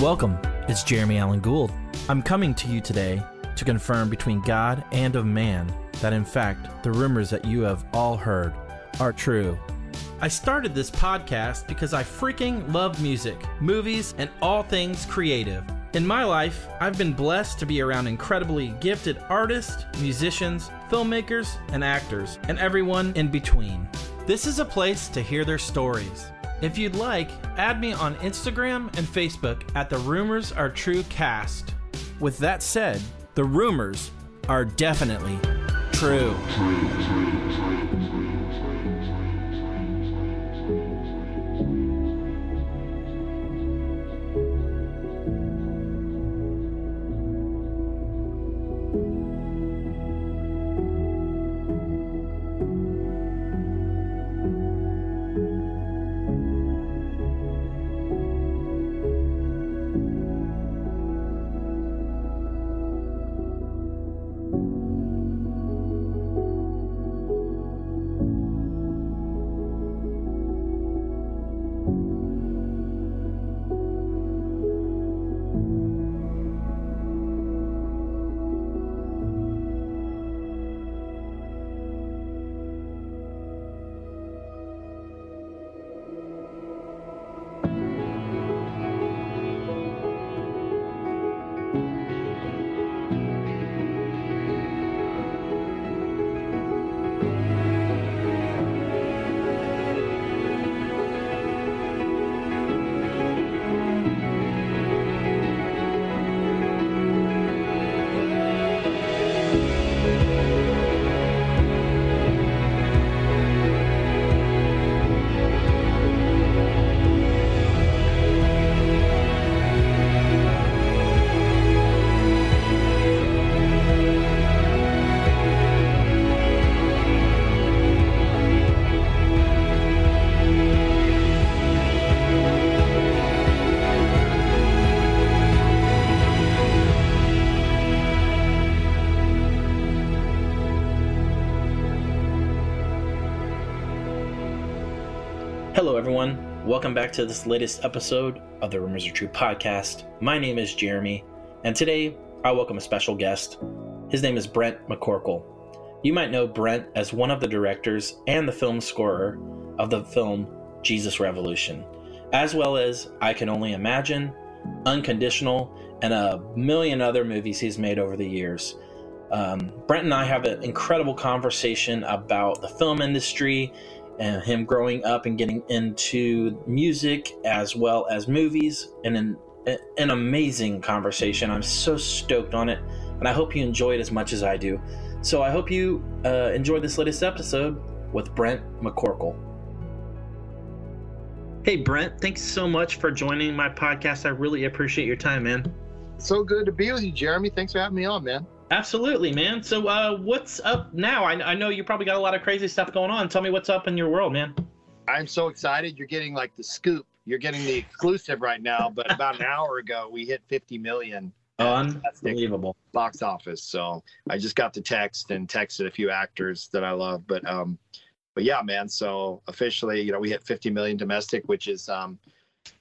Welcome, it's Jeremy Allen Gould. I'm coming to you today to confirm between God and of man that in fact the rumors that you have all heard are true. I started this podcast because I freaking love music, movies, and all things creative. In my life, I've been blessed to be around incredibly gifted artists, musicians, filmmakers, and actors, and everyone in between. This is a place to hear their stories. If you'd like, add me on Instagram and Facebook at the Rumors Are True Cast. With that said, the rumors are definitely true. Hello, Welcome back to this latest episode of the Rumors Are True podcast. My name is Jeremy, and today I welcome a special guest. His name is Brent McCorkle. You might know Brent as one of the directors and the film scorer of the film Jesus Revolution, as well as I Can Only Imagine, Unconditional, and a million other movies he's made over the years. Um, Brent and I have an incredible conversation about the film industry and him growing up and getting into music as well as movies and an, an amazing conversation. I'm so stoked on it and i hope you enjoy it as much as i do. So i hope you uh, enjoy this latest episode with brent mccorkle. Hey brent thanks so much for joining my podcast. I really appreciate your time man. So good to be with you jeremy. Thanks for having me on man Absolutely, man. So, uh, what's up now? I, I know you probably got a lot of crazy stuff going on. Tell me what's up in your world, man. I'm so excited. You're getting like the scoop. You're getting the exclusive right now. But about an hour ago, we hit 50 million. Unbelievable box office. So I just got the text and texted a few actors that I love. But um, but yeah, man. So officially, you know, we hit 50 million domestic, which is um,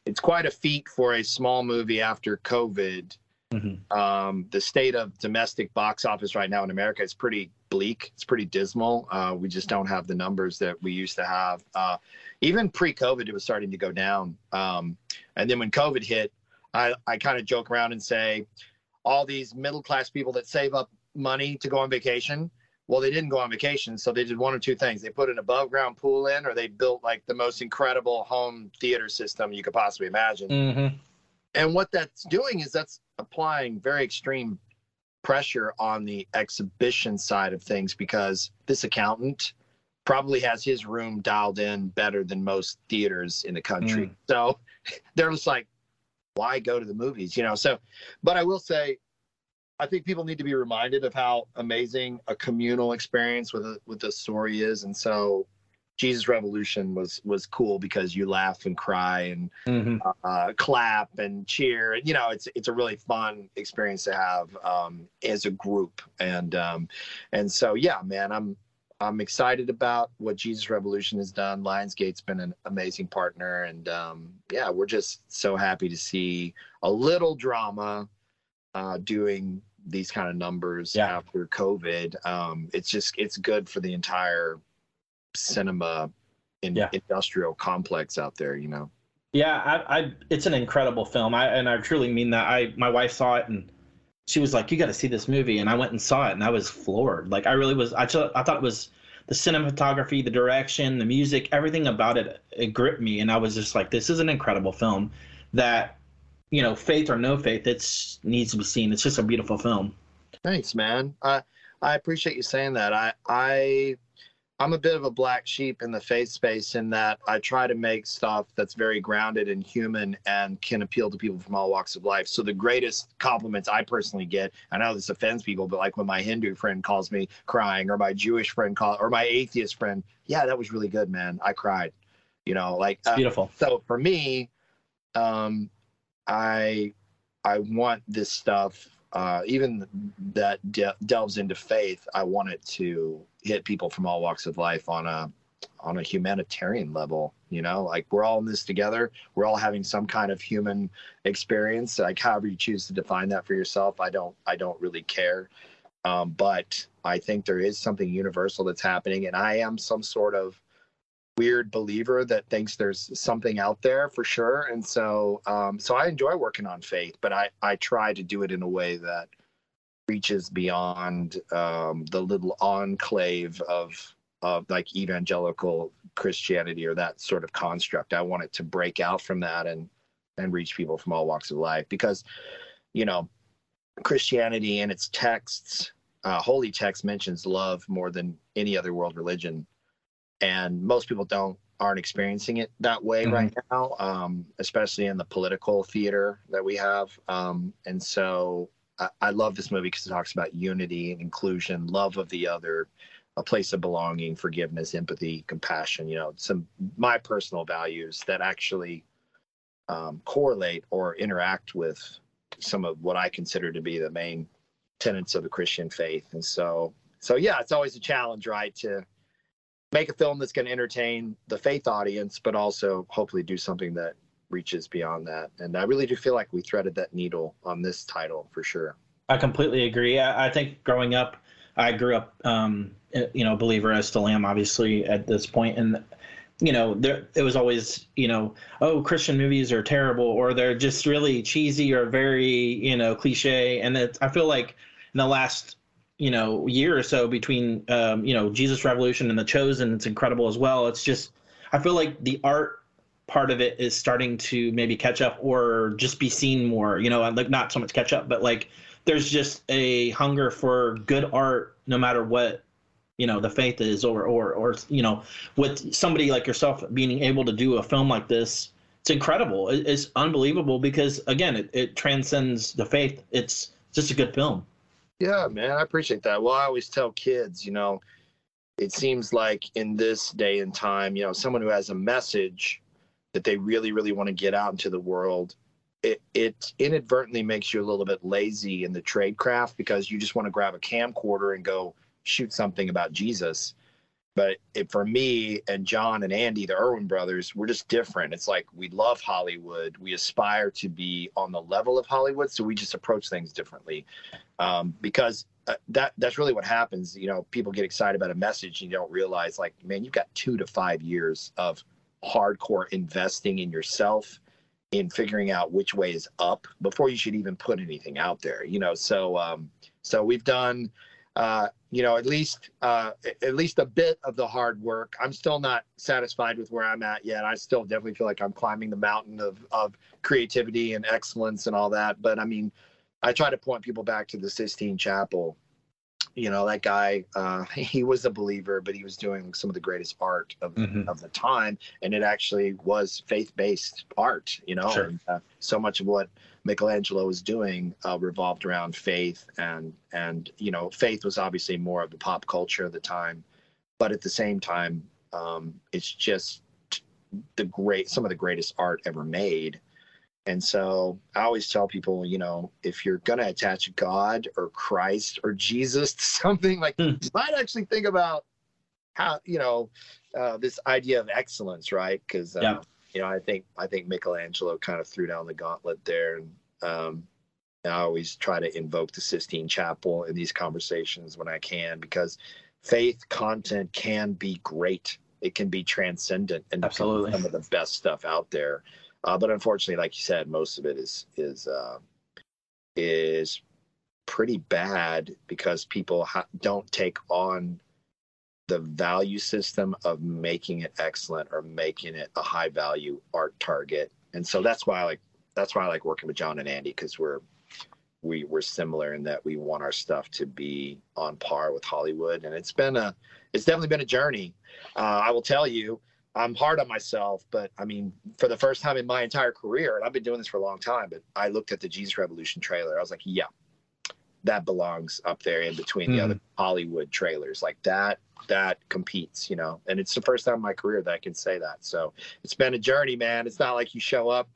it's quite a feat for a small movie after COVID Mm-hmm. Um, the state of domestic box office right now in America is pretty bleak. It's pretty dismal. Uh, we just don't have the numbers that we used to have. Uh, even pre-COVID, it was starting to go down. Um, and then when COVID hit, I, I kind of joke around and say, all these middle-class people that save up money to go on vacation, well, they didn't go on vacation, so they did one or two things. They put an above-ground pool in, or they built like the most incredible home theater system you could possibly imagine. Mm-hmm. And what that's doing is that's applying very extreme pressure on the exhibition side of things because this accountant probably has his room dialed in better than most theaters in the country. Mm. So they're just like, why go to the movies? You know, so, but I will say, I think people need to be reminded of how amazing a communal experience with a, with the story is. And so Jesus Revolution was was cool because you laugh and cry and mm-hmm. uh, clap and cheer. And you know, it's it's a really fun experience to have um, as a group. And um, and so yeah, man, I'm I'm excited about what Jesus Revolution has done. Lionsgate's been an amazing partner, and um, yeah, we're just so happy to see a little drama uh, doing these kind of numbers Yeah. after COVID. Um, it's just it's good for the entire cinema in, Yeah. industrial complex out there. You know. Yeah, I, I it's an incredible film. I and I truly mean that. I my wife saw it and she was like, "You got to see this movie," and I went and saw it, and I was floored. Like I really was. I ju- I thought it was the cinematography, the direction, the music, everything about it. It gripped me, and I was just like, "This is an incredible film." That you know, faith or no faith, it's needs to be seen. It's just a beautiful film. Thanks, man. I I appreciate you saying that. I I I'm a bit of a black sheep in the faith space in that I try to make stuff that's very grounded and human and can appeal to people from all walks of life. So the greatest compliments I personally get, I know this offends people, but like when my Hindu friend calls me crying, or my Jewish friend call, or my atheist friend, yeah, that was really good, man. I cried. You know, like It's uh, beautiful. so for me um i i want this stuff uh even that de- delves into faith i want it to hit people from all walks of life on a on a humanitarian level you know? Like we're all in this together. We're all having some kind of human experience like however you choose to define that for yourself i don't i don't really care. Um, but i think there is something universal that's happening and i am some sort of weird believer that thinks there's something out there for sure. And so um so i enjoy working on faith but i i try to do it in a way that reaches beyond um the little enclave of of like evangelical christianity or that sort of construct. I want it to break out from that and and reach people from all walks of life because you know christianity and its texts uh, holy text mentions love more than any other world religion and most people don't aren't experiencing it that way Mhm. right now um, especially in the political theater that we have um, and so I, I love this movie because it talks about unity and inclusion love of the other a place of belonging forgiveness empathy compassion you know some my personal values that actually um, correlate or interact with some of what i consider to be the main tenets of the christian faith and so so yeah it's always a challenge right to make a film that's going to entertain the faith audience, but also hopefully do something that reaches beyond that. And I really do feel like we threaded that needle on this title for sure. I completely agree. I, I think growing up, I grew up, um, you know, believer. I still am, obviously, at this point, and you know, there it was always, you know, oh, Christian movies are terrible, or they're just really cheesy or very, you know, cliche. And it, I feel like in the last, you know, year or so between, um, you know, Jesus Revolution and The Chosen, it's incredible as well. It's just, I feel like the art part of it is starting to maybe catch up or just be seen more. You know, like not so much catch up, but like there's just a hunger for good art no matter what you know the faith is or or or you know with somebody like yourself being able to do a film like this it's incredible it's unbelievable because again it, it transcends the faith it's just a good film Yeah, man, I appreciate that. Well, I always tell kids, you know, it seems like in this day and time, you know, someone who has a message that they really, really want to get out into the world, it, it inadvertently makes you a little bit lazy in the trade craft because you just want to grab a camcorder and go shoot something about Jesus. But it, for me and Jon and Andy, the Erwin brothers, we're just different. It's like we love Hollywood. We aspire to be on the level of Hollywood. So we just approach things differently um, because uh, that that's really what happens. You know, people get excited about a message and you don't realize, like, man, you've got two to five years of hardcore investing in yourself, in figuring out which way is up before you should even put anything out there. You know, so um, so we've done, uh, you know, at least uh, at least a bit of the hard work. I'm still not satisfied with where I'm at yet. I still definitely feel like I'm climbing the mountain of of creativity and excellence and all that. But I mean. I try to point people back to the Sistine Chapel. You know, that guy, uh, he was a believer, but he was doing some of the greatest art of, Mhm. of the time. And it actually was faith based art, you know, Sure. and uh, so much of what Michelangelo was doing uh, revolved around faith. And, and, you know, faith was obviously more of the pop culture of the time. But at the same time, um, it's just the great, some of the greatest art ever made. And so I always tell people, you know, if you're going to attach God or Christ or Jesus to something, like Hmm. you might actually think about how you know uh, this idea of excellence, right? Because uh, Yeah. You know, I think I think Michelangelo kind of threw down the gauntlet there, and um, I always try to invoke the Sistine Chapel in these conversations when I can because faith content can be great. It can be transcendent and Absolutely. some of the best stuff out there. Uh, but unfortunately, like you said, most of it is is uh, is pretty bad because people ha- don't take on the value system of making it excellent or making it a high value art target. And so that's why I like that's why I like working with Jon and Andy because we're we we're similar in that we want our stuff to be on par with Hollywood. And it's been a it's definitely been a journey. Uh, I will tell you, I'm hard on myself, but I mean, for the first time in my entire career, and I've been doing this for a long time, but I looked at the Jesus Revolution trailer. I was like, yeah, that belongs up there in between the Mhm. other Hollywood trailers. Like that, that competes, you know. And it's the first time in my career that I can say that. So it's been a journey, man. It's not like you show up.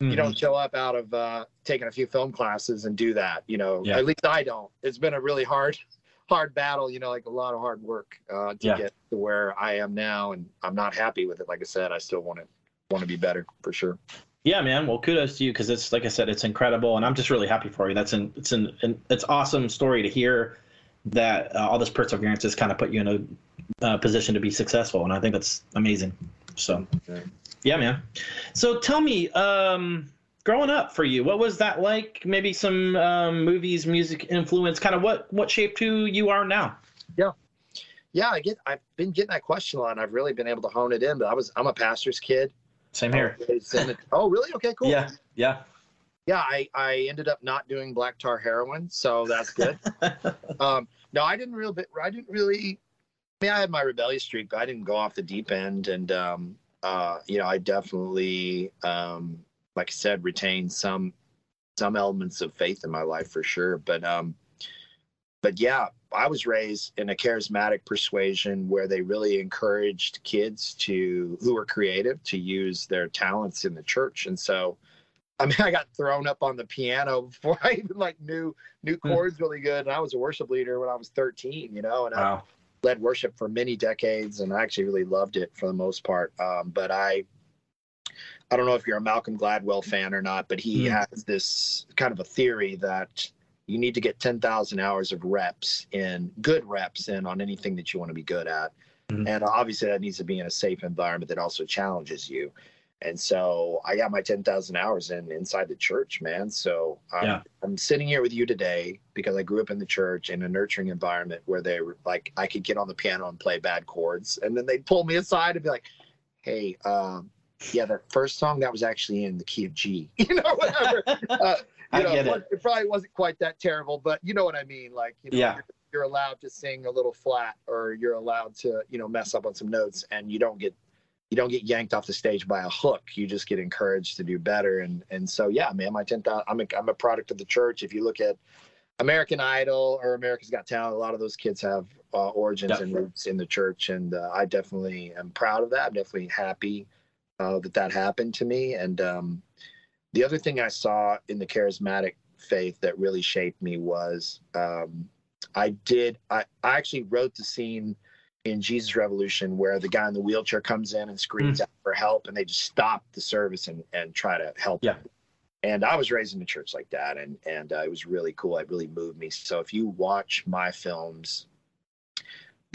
You Mhm. don't show up out of uh, taking a few film classes and do that. You know, Yeah. at least I don't. It's been a really hard, hard battle. You know, like a lot of hard work uh, to Yeah. get to where I am now, and I'm not happy with it. Like I said, I still want to want to be better for sure. Yeah, man. Well, kudos to you because it's like I said, it's incredible, and I'm just really happy for you. That's an it's an, an it's awesome story to hear that uh, all this perseverance has kind of put you in a uh, position to be successful, and I think that's amazing. So, Yeah. yeah, man. So tell me, um, growing up for you, what was that like? Maybe some um, movies, music influence, kind of what what shaped who you are now. Yeah. Yeah, I get. I've been getting that question a lot, and I've really been able to hone it in. But I was I'm a pastor's kid. Same here. I was in it- Oh, really? Okay, cool. Yeah, yeah. yeah I, I ended up not doing black tar heroin so that's good um, no i didn't really i didn't really i mean i had my rebellious streak but i didn't go off the deep end and um, uh, you know i definitely um, like i said retained some some elements of faith in my life for sure but um but yeah i was raised in a charismatic persuasion where they really encouraged kids to who were creative to use their talents in the church and so I mean, I got thrown up on the piano before I even like knew knew Hmm. chords really good. And I was a worship leader when I was 13, you know, and I led worship for many decades, and I actually really loved it for the most part. Um, but I, I don't know if you're a Malcolm Gladwell fan or not, but he Hmm. has this kind of a theory that you need to get 10,000 hours of reps in, good reps in on anything that you want to be good at. Mhm. And obviously, that needs to be in a safe environment that also challenges you. And so I got my 10,000 hours in inside the church, man. So I'm, Yeah. I'm sitting here with you today because I grew up in the church in a nurturing environment where they were like, I could get on the piano and play bad chords. And then they'd pull me aside and be like, hey, um, yeah, that first song that was actually in the key of G, you know, whatever. uh, I know, get it. it probably wasn't quite that terrible, but you know what I mean? Like, you know, Yeah. you're, you're allowed to sing a little flat or you're allowed to, you know, mess up on some notes and you don't get you don't get yanked off the stage by a hook. You just get encouraged to do better. And and so yeah, man, my 10,000 I'm a, I'm a product of the church. If you look at American Idol or America's Got Talent, a lot of those kids have uh, origins Yeah. and roots in the church, and uh, I definitely am proud of that. I'm definitely happy uh, that that happened to me. And um, the other thing I saw in the charismatic faith that really shaped me was um, I did I, I actually wrote the scene in Jesus Revolution where the guy in the wheelchair comes in and screams out for help, and they just stop the service and and try to help. Yeah. him. And I was raised in a church like that, and and uh, it was really cool. It really moved me. So if you watch my films,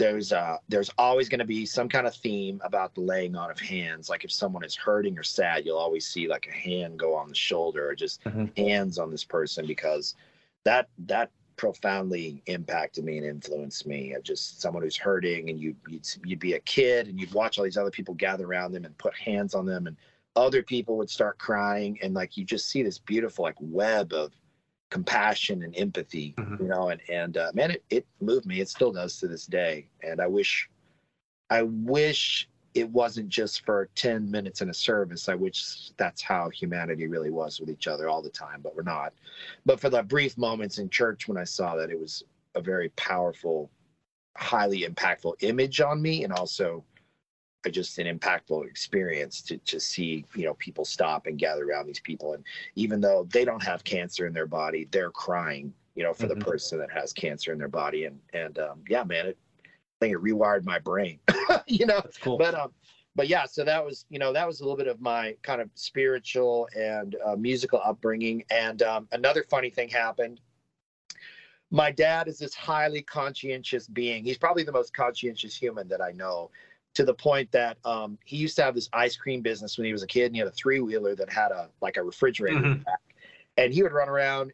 there's uh there's always going to be some kind of theme about the laying on of hands. Like if someone is hurting or sad, you'll always see like a hand go on the shoulder or just Mhm. hands on this person because that that profoundly impacted me and influenced me. of Just someone who's hurting, and you you'd, you'd be a kid, and you'd watch all these other people gather around them and put hands on them, and other people would start crying, and like you just see this beautiful like web of compassion and empathy, Mhm. you know. And and uh, man, it it moved me. It still does to this day. And I wish, I wish it wasn't just for 10 minutes in a service. I wish that's how humanity really was with each other all the time, but we're not. But for the brief moments in church when I saw that, it was a very powerful, highly impactful image on me, and also just an impactful experience to to see you know people stop and gather around these people, and even though they don't have cancer in their body, they're crying, you know, for Mhm. the person that has cancer in their body, and and um, yeah, man, it I think it rewired my brain. you know, That's cool. but um, but yeah, so that was you know that was a little bit of my kind of spiritual and uh, musical upbringing. And um, another funny thing happened. My dad is this highly conscientious being. He's probably the most conscientious human that I know, to the point that um, he used to have this ice cream business when he was a kid, and he had a three wheeler that had a like a refrigerator in the Mhm. back, and he would run around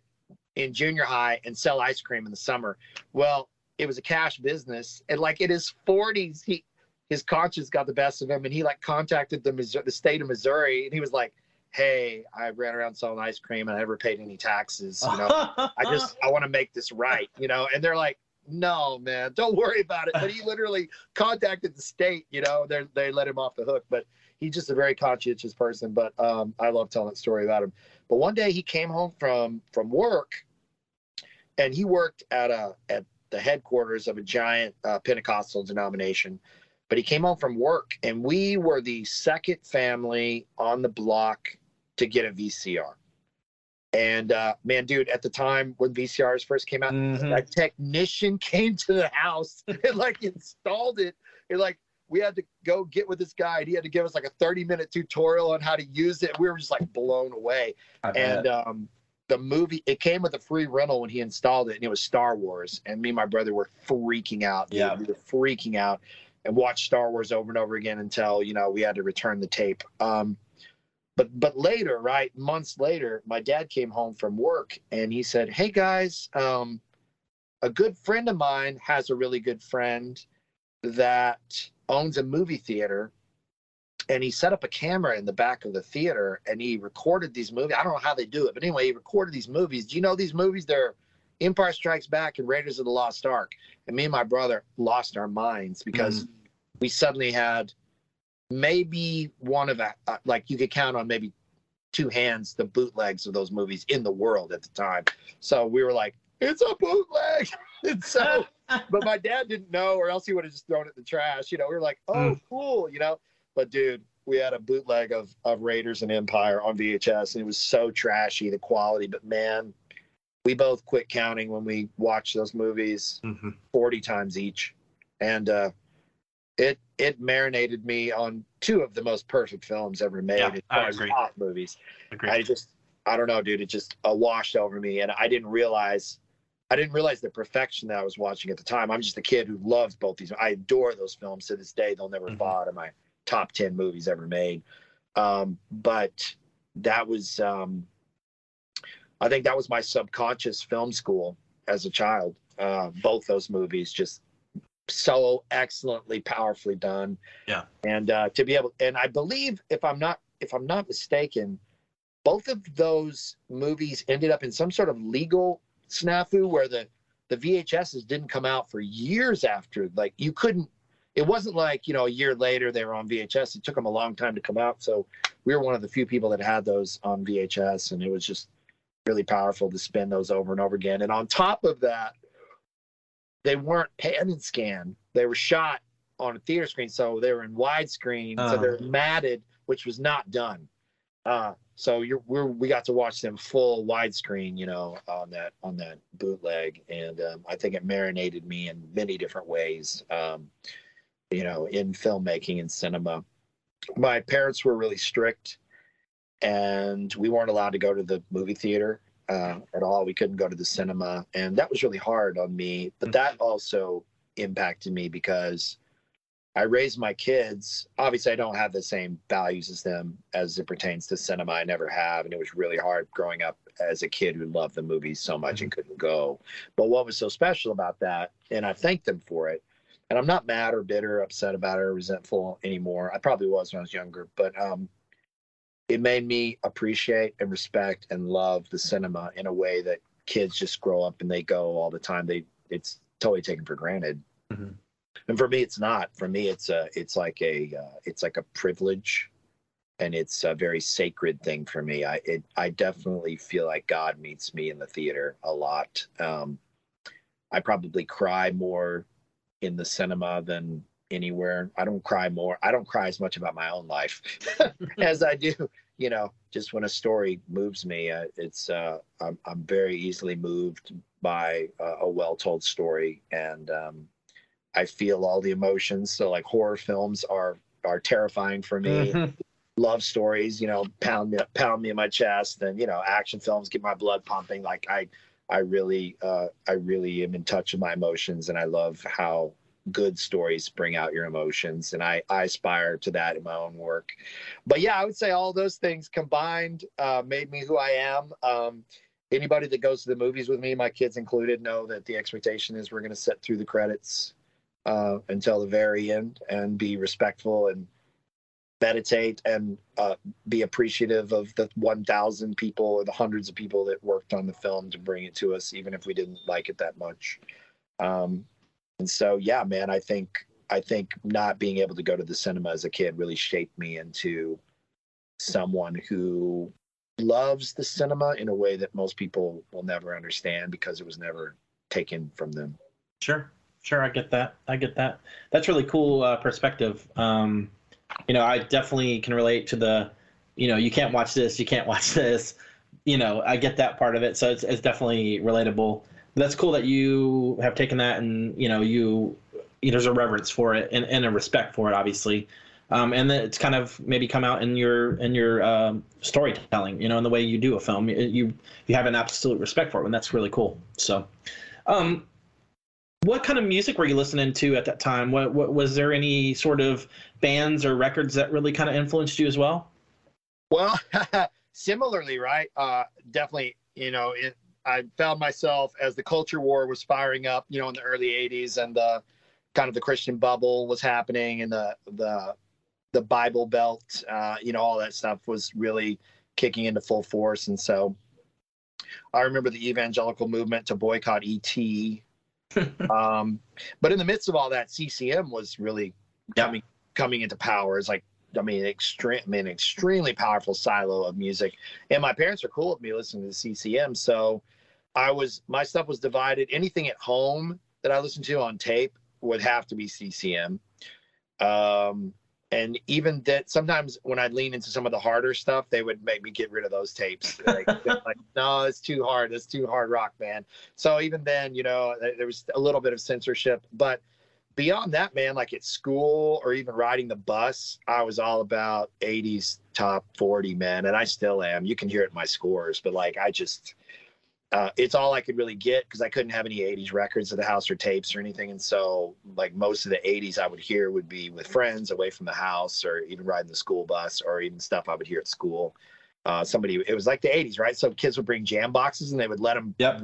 in junior high and sell ice cream in the summer. Well, it was a cash business, and like in his forties, he his conscience got the best of him, and he like contacted the Missouri, the state of Missouri, and he was like, "Hey, I ran around selling ice cream, and I never paid any taxes. You know, I just I want to make this right, you know." And they're like, "No, man, don't worry about it." But he literally contacted the state, you know. They they let him off the hook, but he's just a very conscientious person. But um, I love telling that story about him. But one day he came home from from work, and he worked at a at the headquarters of a giant uh, Pentecostal denomination. But he came home from work, and we were the second family on the block to get a VCR. And uh, man, dude, at the time when VCRs first came out, Mhm. a technician came to the house and like installed it. And like we had to go get with this guy, and he had to give us like a 30 minute tutorial on how to use it. We were just like blown away. And um, the movie, it came with a free rental when he installed it, and it was Star Wars. And me and my brother were freaking out. dude. Yeah. we were freaking out, and watched Star Wars over and over again until you know we had to return the tape. Um, but but later, right, months later, my dad came home from work, and he said, "Hey guys, um, a good friend of mine has a really good friend that owns a movie theater." and he set up a camera in the back of the theater and he recorded these movies. I don't know how they do it, but anyway, he recorded these movies. Do you know these movies? They're Empire Strikes Back and Raiders of the Lost Ark. And me and my brother lost our minds because we suddenly had maybe one of a, uh, like you could count on maybe two hands the bootlegs of those movies in the world at the time. So we were like, it's a bootleg. and so but my dad didn't know, or else he would have just thrown it in the trash. You know, we were like, oh, Mm. cool, you know. But dude, we had a bootleg of of Raiders and Empire on VHS, and it was so trashy, the quality. But man, we both quit counting when we watched those movies Mhm. forty times each, and uh, it it marinated me on two of the most perfect films ever made. Yeah, I agree. pop movies. Agreed. I just, I don't know, dude. It just uh, washed over me, and I didn't realize, I didn't realize the perfection that I was watching at the time. I'm just a kid who loves both these. I adore those films to this day. They'll never Mhm. fall out of my top ten movies ever made. Um, but that was, um, I think that was my subconscious film school as a child. Uh, both those movies just so excellently, powerfully done. Yeah. And uh, to be able, and I believe, if I'm not, if I'm not mistaken, both of those movies ended up in some sort of legal snafu where the the VHSs didn't come out for years after. Like you couldn't. It wasn't like you know a year later they were on VHS. It took them a long time to come out. So we were one of the few people that had those on VHS, and it was just really powerful to spin those over and over again. And on top of that, they weren't pan and scan. They were shot on a theater screen, so they were in widescreen. So Uh-huh. they're matted, which was not done. Uh, so you're we're, we got to watch them full widescreen, you know, on that on that bootleg, and um, I think it marinated me in many different ways, um, you know, in filmmaking and cinema. My parents were really strict, and we weren't allowed to go to the movie theater uh, at all. We couldn't go to the cinema, and that was really hard on me. But that also impacted me because I raised my kids. Obviously, I don't have the same values as them as it pertains to cinema. I never have, and it was really hard growing up as a kid who loved the movies so much and couldn't go. But what was so special about that, and I thank them for it. And I'm not mad or bitter, upset about it, or resentful anymore. I probably was when I was younger, but um, it made me appreciate and respect and love the cinema in a way that kids just grow up and they go all the time. They it's totally taken for granted. Mhm. And for me, it's not. For me, it's a it's like a uh, it's like a privilege, and it's a very sacred thing for me. I it I definitely feel like God meets me in the theater a lot. Um, I probably cry more in the cinema than anywhere. I don't cry more. I don't cry as much about my own life as I do, you know, just when a story moves me. Uh, it's uh, I'm I'm very easily moved by uh, a well told story, and um, I feel all the emotions. So like horror films are are terrifying for me. Mhm. Love stories, you know, pound me pound me in my chest, and you know, action films get my blood pumping. Like I I really uh, I really am in touch with my emotions, and I love how good stories bring out your emotions, and I I aspire to that in my own work. But yeah, I would say all those things combined uh, made me who I am. Um, anybody that goes to the movies with me, my kids included, know that the expectation is we're going to sit through the credits uh, until the very end and be respectful and meditate and uh, be appreciative of the 1,000 people or the hundreds of people that worked on the film to bring it to us, even if we didn't like it that much. Um, and so, yeah, man, I think I think not being able to go to the cinema as a kid really shaped me into someone who loves the cinema in a way that most people will never understand because it was never taken from them. Sure, sure, I get that. I get that. That's really cool uh, perspective. Um, you know, I definitely can relate to the, you know, you can't watch this, you can't watch this. You know, I get that part of it, so it's, it's definitely relatable. That's cool that you have taken that and you know you, there's a reverence for it and, and a respect for it, obviously, um, and then it's kind of maybe come out in your in your um, storytelling, you know, in the way you do a film. You you have an absolute respect for it, and that's really cool. So, um, what kind of music were you listening to at that time? What, what was there any sort of bands or records that really kind of influenced you as well? Well, similarly, right? Uh, definitely, you know, it, I found myself as the culture war was firing up, you know, in the early '80s, and the kind of the Christian bubble was happening, and the the the Bible Belt, uh, you know, all that stuff was really kicking into full force, and so I remember the evangelical movement to boycott ET. um, but in the midst of all that, CCM was really coming coming into power. It's like I mean, extreme, I mean, extremely powerful silo of music. And my parents are cool with me listening to CCM. So I was, my stuff was divided. Anything at home that I listened to on tape would have to be CCM. Um, and even that sometimes when I'd lean into some of the harder stuff, they would make me get rid of those tapes. Like, like no, it's too hard. It's too hard rock, man. So even then, you know, there was a little bit of censorship, but beyond that, man, like at school or even riding the bus, I was all about 80s top 40, man. And I still am. You can hear it in my scores, but like I just, uh, it's all I could really get because I couldn't have any 80s records at the house or tapes or anything. And so, like, most of the 80s I would hear would be with friends away from the house or even riding the school bus or even stuff I would hear at school. Uh, somebody, it was like the 80s, right? So kids would bring jam boxes and they would let them, yep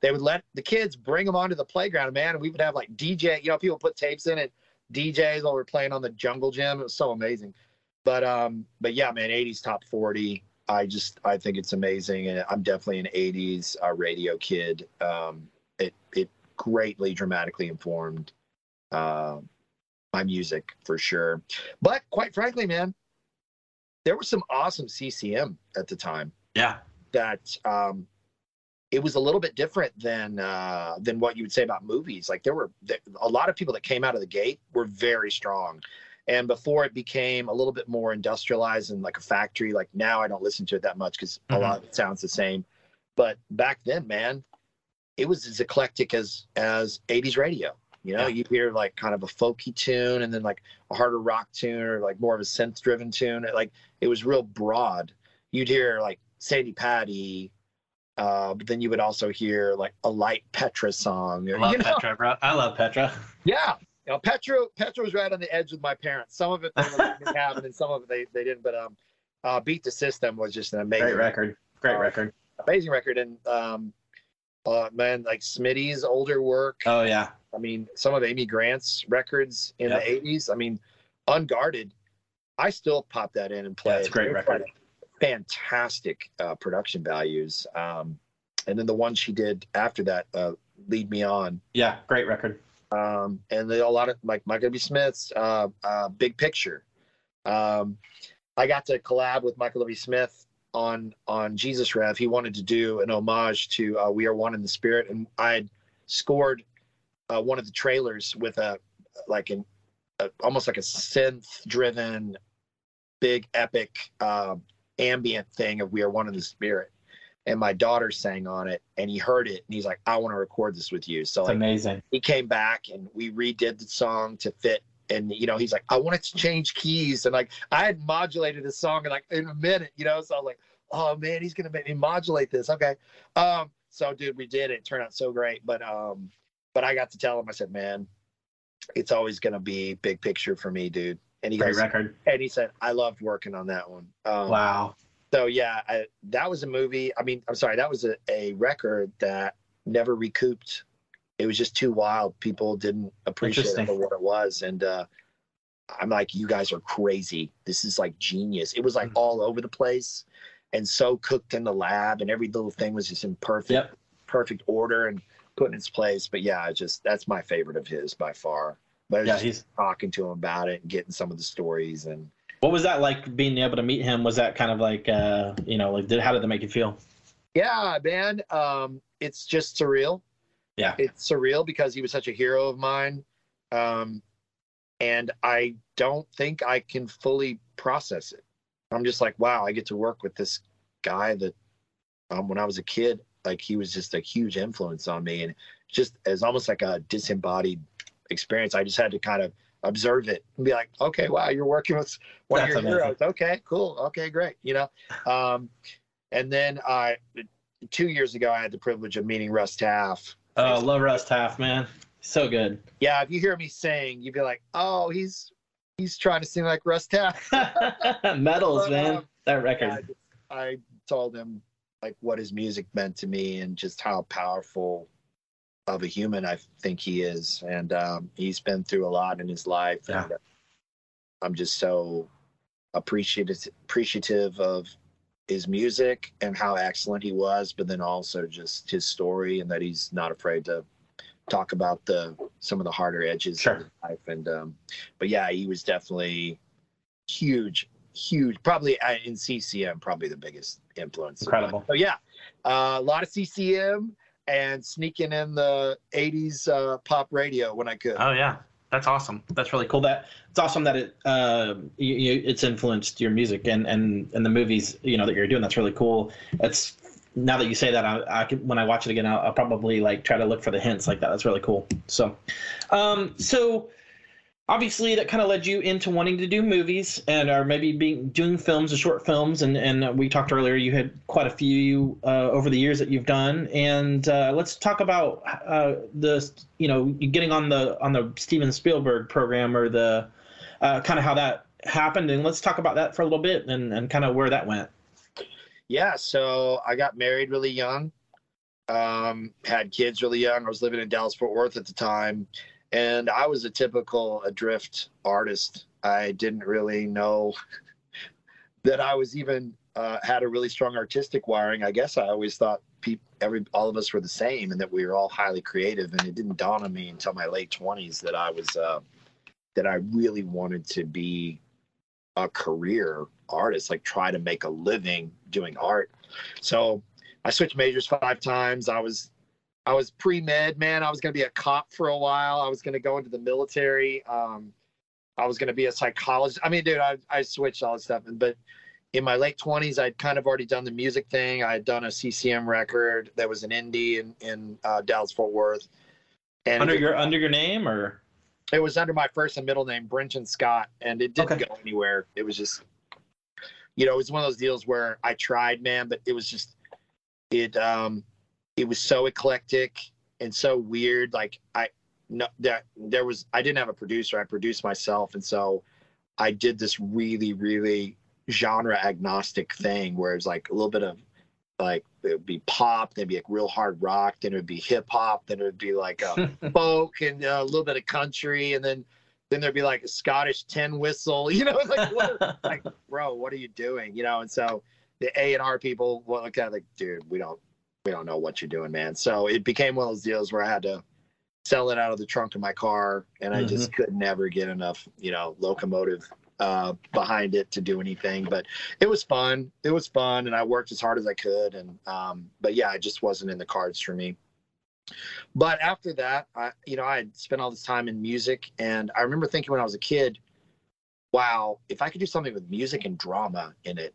they would let the kids bring them onto the playground, man. And we would have like DJ, you know, people put tapes in it, DJs while we're playing on the jungle gym. It was so amazing. But um, but yeah, man, 80s top 40. I just I think it's amazing, and I'm definitely an 80s uh, radio kid. Um, it it greatly dramatically informed uh, my music for sure. But quite frankly, man, there was some awesome CCM at the time. Yeah. That um, it was a little bit different than uh, than what you would say about movies. Like there were a lot of people that came out of the gate were very strong, and before it became a little bit more industrialized and like a factory. Like now, I don't listen to it that much because mm-hmm. a lot of it sounds the same. But back then, man, it was as eclectic as as '80s radio. You know, yeah. you hear like kind of a folky tune, and then like a harder rock tune, or like more of a synth-driven tune. Like it was real broad. You'd hear like Sandi Patty, uh, but then you would also hear like a light Petra song. Or, I love you know? Petra, bro. I love Petra. Yeah. You know, Petra, Petra was right on the edge with my parents. Some of it they didn't have, and some of it they, they didn't. But um, uh, Beat the System was just an amazing great record. Great uh, record. Amazing record, and um, uh, man, like Smitty's older work. Oh yeah. I mean, some of Amy Grant's records in yep. the '80s. I mean, Unguarded. I still pop that in and play. Yeah, it's a great record fantastic uh, production values. Um, and then the one she did after that, uh, "Lead Me On." Yeah, great record. Um, and they, a lot of like Michael W. Smith's uh, uh, "Big Picture." Um, I got to collab with Michael W. Smith on on Jesus Rev. He wanted to do an homage to uh, "We Are One in the Spirit," and I scored uh, one of the trailers with a like an a, almost like a synth driven big epic uh, ambient thing of we are one in the spirit and my daughter sang on it and he heard it and he's like i want to record this with you so like, amazing. he came back and we redid the song to fit and you know he's like i wanted to change keys and like i had modulated the song in like in a minute you know so i was like oh man he's gonna make me modulate this okay um so dude we did it. it turned out so great but um but i got to tell him i said man it's always gonna be big picture for me dude and he Great goes record. and he said i loved working on that one um, Wow. So yeah, I, that was a movie. I mean, I'm sorry, that was a, a record that never recouped. It was just too wild. People didn't appreciate it what it was, and uh, I'm like, you guys are crazy. This is like genius. It was like Mhm. all over the place, and so cooked in the lab, and every little thing was just in perfect, Yep. perfect order and put in its place. But yeah, just that's my favorite of his by far. But Yeah, just he's. talking to him about it and getting some of the stories and What was that like being able to meet him? Was that kind of like, uh, you know, like, did, how did that make you feel? Yeah, man. Um, it's just surreal. Yeah. It's surreal because he was such a hero of mine. Um, and I don't think I can fully process it. I'm just like, wow, I get to work with this guy that um, when I was a kid, like he was just a huge influence on me and just as almost like a disembodied experience. I just had to kind of observe it and be like, okay, wow, you're working with one That's of your amazing. heroes. Okay, cool. Okay, great. You know, um, and then I, two years ago, I had the privilege of meeting Russ Taff. Oh, love Russ Taff, man. So good. Yeah, if you hear me sing, you'd be like, oh, he's he's trying to sing like Russ Taff. Medals, But, man. um, That Yeah, I, record. I told him like what his music meant to me and just how powerful of a human I think he is. And um, he's been through a lot in his life. Yeah. And uh, I'm just so appreciative appreciative of his music and how excellent he was, but then also just his story and that he's not afraid to talk about the some of the harder edges Sure. of his life. And um, but yeah, he was definitely huge, huge. Probably uh, in CCM, probably the biggest influence. Incredible. So yeah, uh, a lot of CCM and sneaking in the '80s uh, pop radio when I could. Oh yeah, that's awesome. That's really cool. That it's awesome that it uh, you, you, it's influenced your music and and and the movies you know that you're doing. That's really cool. It's now that you say that, I, I could, when I watch it again, I'll, I'll probably like try to look for the hints like that. That's really cool. So, um, so obviously that kind of led you into wanting to do movies and or maybe being doing films or short films and and we talked earlier you had quite a few uh, over the years that you've done. And uh, let's talk about uh, the you know getting on the on the Steven Spielberg program or the uh, kind of how that happened. And let's talk about that for a little bit and and kind of where that went. Yeah, so I got married really young, um, had kids really young. I was living in Dallas Fort Worth at the time, and I was a typical adrift artist. I didn't really know that I was even uh, had a really strong artistic wiring. I guess I always thought people, every all of us were the same, and that we were all highly creative. And it didn't dawn on me until my late twenties that I was uh, that I really wanted to be a career artist, like try to make a living doing art. So I switched majors five times. I was I was pre-med, man. I was gonna be a cop for a while. I was gonna go into the military. Um, I was gonna be a psychologist. I mean, dude, I I switched all this stuff. But in my late twenties, I'd kind of already done the music thing. I had done a CCM record that was an indie in in uh, Dallas Fort Worth. And under your under your name or it was under my first and middle name, Brenton Scott, and it didn't Okay. go anywhere. It was just, you know, it was one of those deals where I tried, man, but it was just, it, um, it was so eclectic and so weird. Like I, no, that there was, I didn't have a producer. I produced myself, and so I did this really, really genre agnostic thing where it's like a little bit of like it would be pop, then it'd be like real hard rock, then it would be hip hop, then it would be like a folk and uh, a little bit of country, and then then there'd be like a Scottish tin whistle. You know, like what, like bro, what are you doing? You know, and so the A and R people look at like, dude, we don't we don't know what you're doing, man. So it became one of those deals where I had to sell it out of the trunk of my car, and I just could never get enough, you know, locomotive uh, behind it to do anything. But it was fun. It was fun, and I worked as hard as I could. And um, but yeah, it just wasn't in the cards for me. But after that, I you know I had spent all this time in music, and I remember thinking when I was a kid, wow, if I could do something with music and drama in it,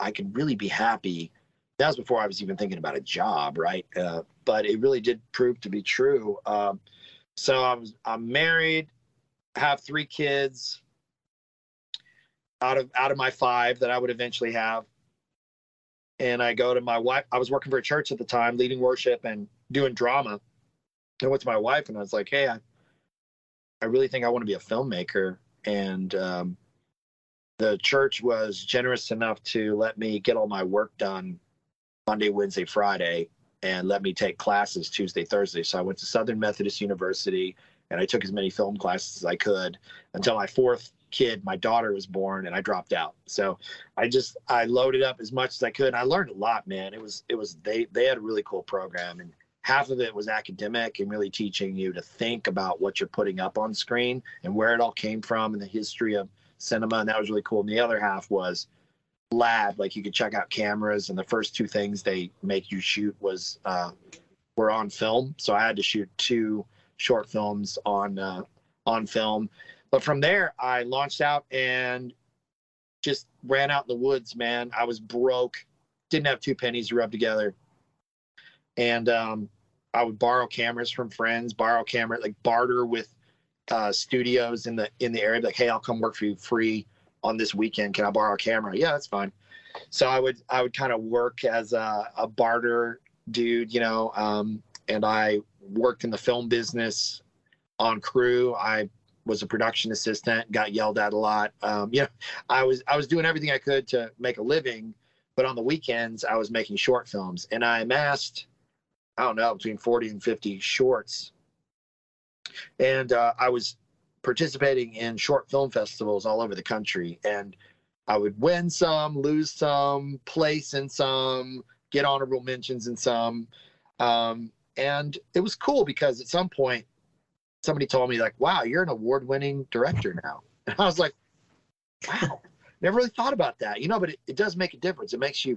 I could really be happy. That was before I was even thinking about a job, right? Uh, but it really did prove to be true. Um, so I was I'm married, have three kids out of out of my five that I would eventually have. And I go to my wife. I was working for a church at the time, leading worship and doing drama. I went to my wife and I was like, "Hey, I, I really think I want to be a filmmaker." And um, the church was generous enough to let me get all my work done Monday, Wednesday, Friday, and let me take classes Tuesday, Thursday. So I went to Southern Methodist University and I took as many film classes as I could until my fourth kid, my daughter was born and I dropped out. So I just I loaded up as much as I could. And I learned a lot, man. It was it was they they had a really cool program and half of it was academic and really teaching you to think about what you're putting up on screen and where it all came from and the history of cinema and that was really cool. And the other half was lab like you could check out cameras and the first two things they make you shoot was uh, were on film. So i had to shoot two short films on uh, on film. But from there i launched out and just ran out in the woods man. I was broke didn't have two pennies to rub together. And um, i would borrow cameras from friends borrow camera like barter with uh, studios in the in the area like hey i'll come work for you free on this weekend. Can I borrow a camera? Yeah, that's fine. So I would I would kind of work as a, a barter dude, you know, um, and I worked in the film business on crew. I was a production assistant, got yelled at a lot. Um, you know, I was I was doing everything I could to make a living, but on the weekends I was making short films, and I amassed I don't know between forty and fifty shorts, and uh, I was participating in short film festivals all over the country and I would win some, lose some, place in some, get honorable mentions in some. Um, and it was cool because at some point somebody told me like, wow, you're an award winning director now. And I was like, wow, never really thought about that, you know, but it, it does make a difference. It makes you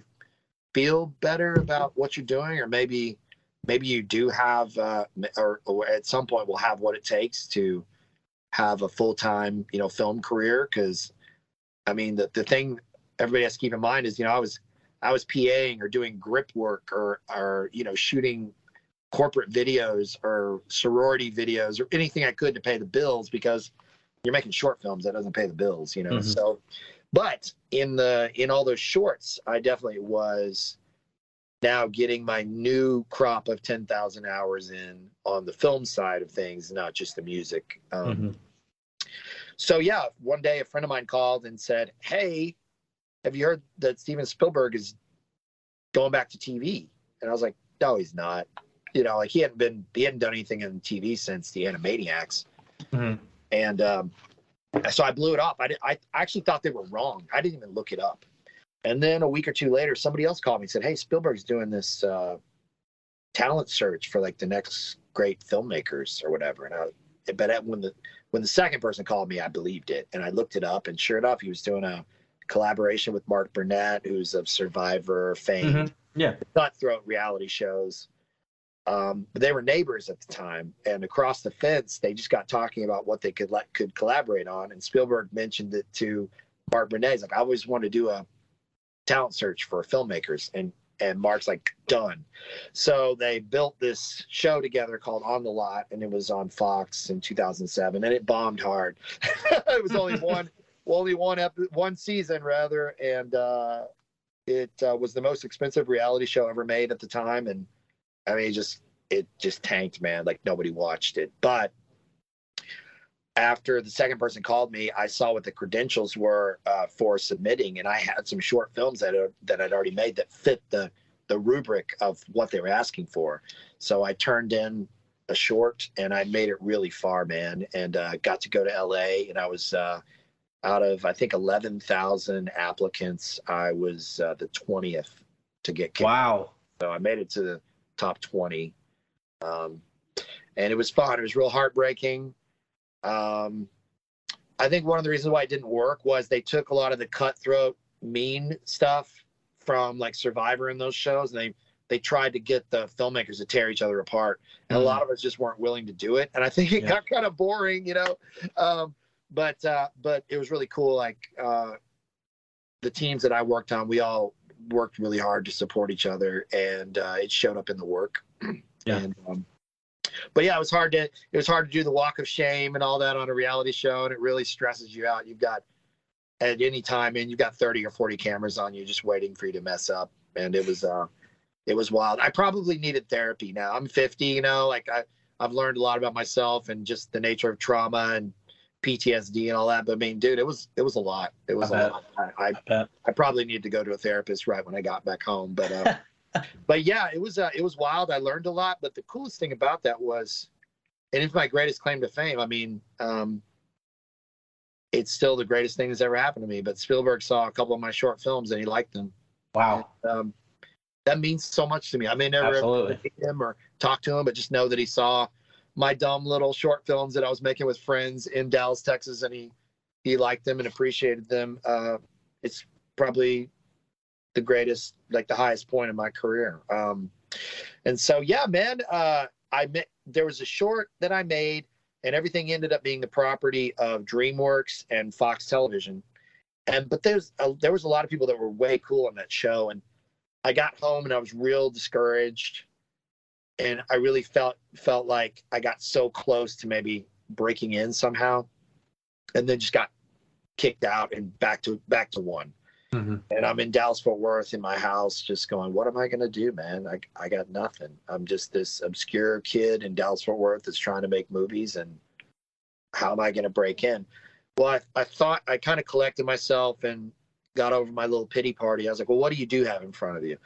feel better about what you're doing, or maybe, maybe you do have, uh, or, or at some point will have what it takes to, have a full time, you know, film career. Cause I mean, the, the thing everybody has to keep in mind is, you know, I was, I was PAing or doing grip work or, or, you know, shooting corporate videos or sorority videos or anything I could to pay the bills because you're making short films that doesn't pay the bills, you know? Mm-hmm. So, but in the, in all those shorts, I definitely was now getting my new crop of 10,000 hours in on the film side of things, not just the music. Um, mm-hmm. So, yeah, one day a friend of mine called and said, Hey, have you heard that Steven Spielberg is going back to TV? And I was like, No, he's not. You know, like he hadn't been, he hadn't done anything in TV since the Animaniacs. Mm-hmm. And um, so I blew it up. I, did, I actually thought they were wrong. I didn't even look it up. And then a week or two later, somebody else called me and said, Hey, Spielberg's doing this uh, talent search for like the next great filmmakers or whatever. And I, but when the when the second person called me, I believed it, and I looked it up, and sure enough, he was doing a collaboration with Mark Burnett, who's of Survivor fame, mm-hmm. yeah, cutthroat reality shows. Um, but they were neighbors at the time, and across the fence, they just got talking about what they could let could collaborate on. And Spielberg mentioned it to Mark Burnett. He's like, I always want to do a talent search for filmmakers and and Mark's like done. So they built this show together called On the Lot, and it was on Fox in 2007, and it bombed hard. it was only one, only one ep- one season rather, and uh, it uh, was the most expensive reality show ever made at the time. And I mean, it just it just tanked, man. Like nobody watched it, but after the second person called me, I saw what the credentials were uh, for submitting, and I had some short films that are, that I'd already made that fit the the rubric of what they were asking for. So I turned in a short, and I made it really far, man, and uh, got to go to L.A. And I was uh, out of I think eleven thousand applicants, I was uh, the twentieth to get. Kicked. Wow! So I made it to the top twenty. Um, and it was fun. It was real heartbreaking um, I think one of the reasons why it didn't work was they took a lot of the cutthroat, mean stuff from like Survivor and those shows, and they they tried to get the filmmakers to tear each other apart, and mm. a lot of us just weren't willing to do it. And I think it yeah. got kind of boring, you know. Um, but uh, but it was really cool. Like uh, the teams that I worked on, we all worked really hard to support each other, and uh, it showed up in the work. Yeah. And, um, but yeah, it was hard to it was hard to do the walk of shame and all that on a reality show, and it really stresses you out. You've got at any time, and you've got thirty or forty cameras on you, just waiting for you to mess up, and it was uh, it was wild. I probably needed therapy now. I'm 50, you know, like I I've learned a lot about myself and just the nature of trauma and PTSD and all that. But I mean, dude, it was it was a lot. It was I a bet. lot. I, I I. I probably need to go to a therapist right when I got back home. But uh, but yeah, it was uh, it was wild. I learned a lot. But the coolest thing about that was, and it's my greatest claim to fame. I mean, um, it's still the greatest thing that's ever happened to me. But Spielberg saw a couple of my short films and he liked them. Wow. Um, that means so much to me. I may never Absolutely. meet him or talk to him, but just know that he saw my dumb little short films that I was making with friends in Dallas, Texas, and he he liked them and appreciated them. Uh, it's probably the greatest, like the highest point in my career. Um, and so, yeah, man, uh, I met, there was a short that I made, and everything ended up being the property of DreamWorks and Fox Television. And but there's a, there was a lot of people that were way cool on that show, and I got home and I was real discouraged, and I really felt felt like I got so close to maybe breaking in somehow, and then just got kicked out and back to back to one Mhm. and I'm in Dallas Fort Worth in my house, just going, "What am I going to do, man? I I got nothing. I'm just this obscure kid in Dallas Fort Worth that's trying to make movies, and how am I going to break in?" Well, I, I thought I kind of collected myself and got over my little pity party. I was like, "Well, what do you do have in front of you?"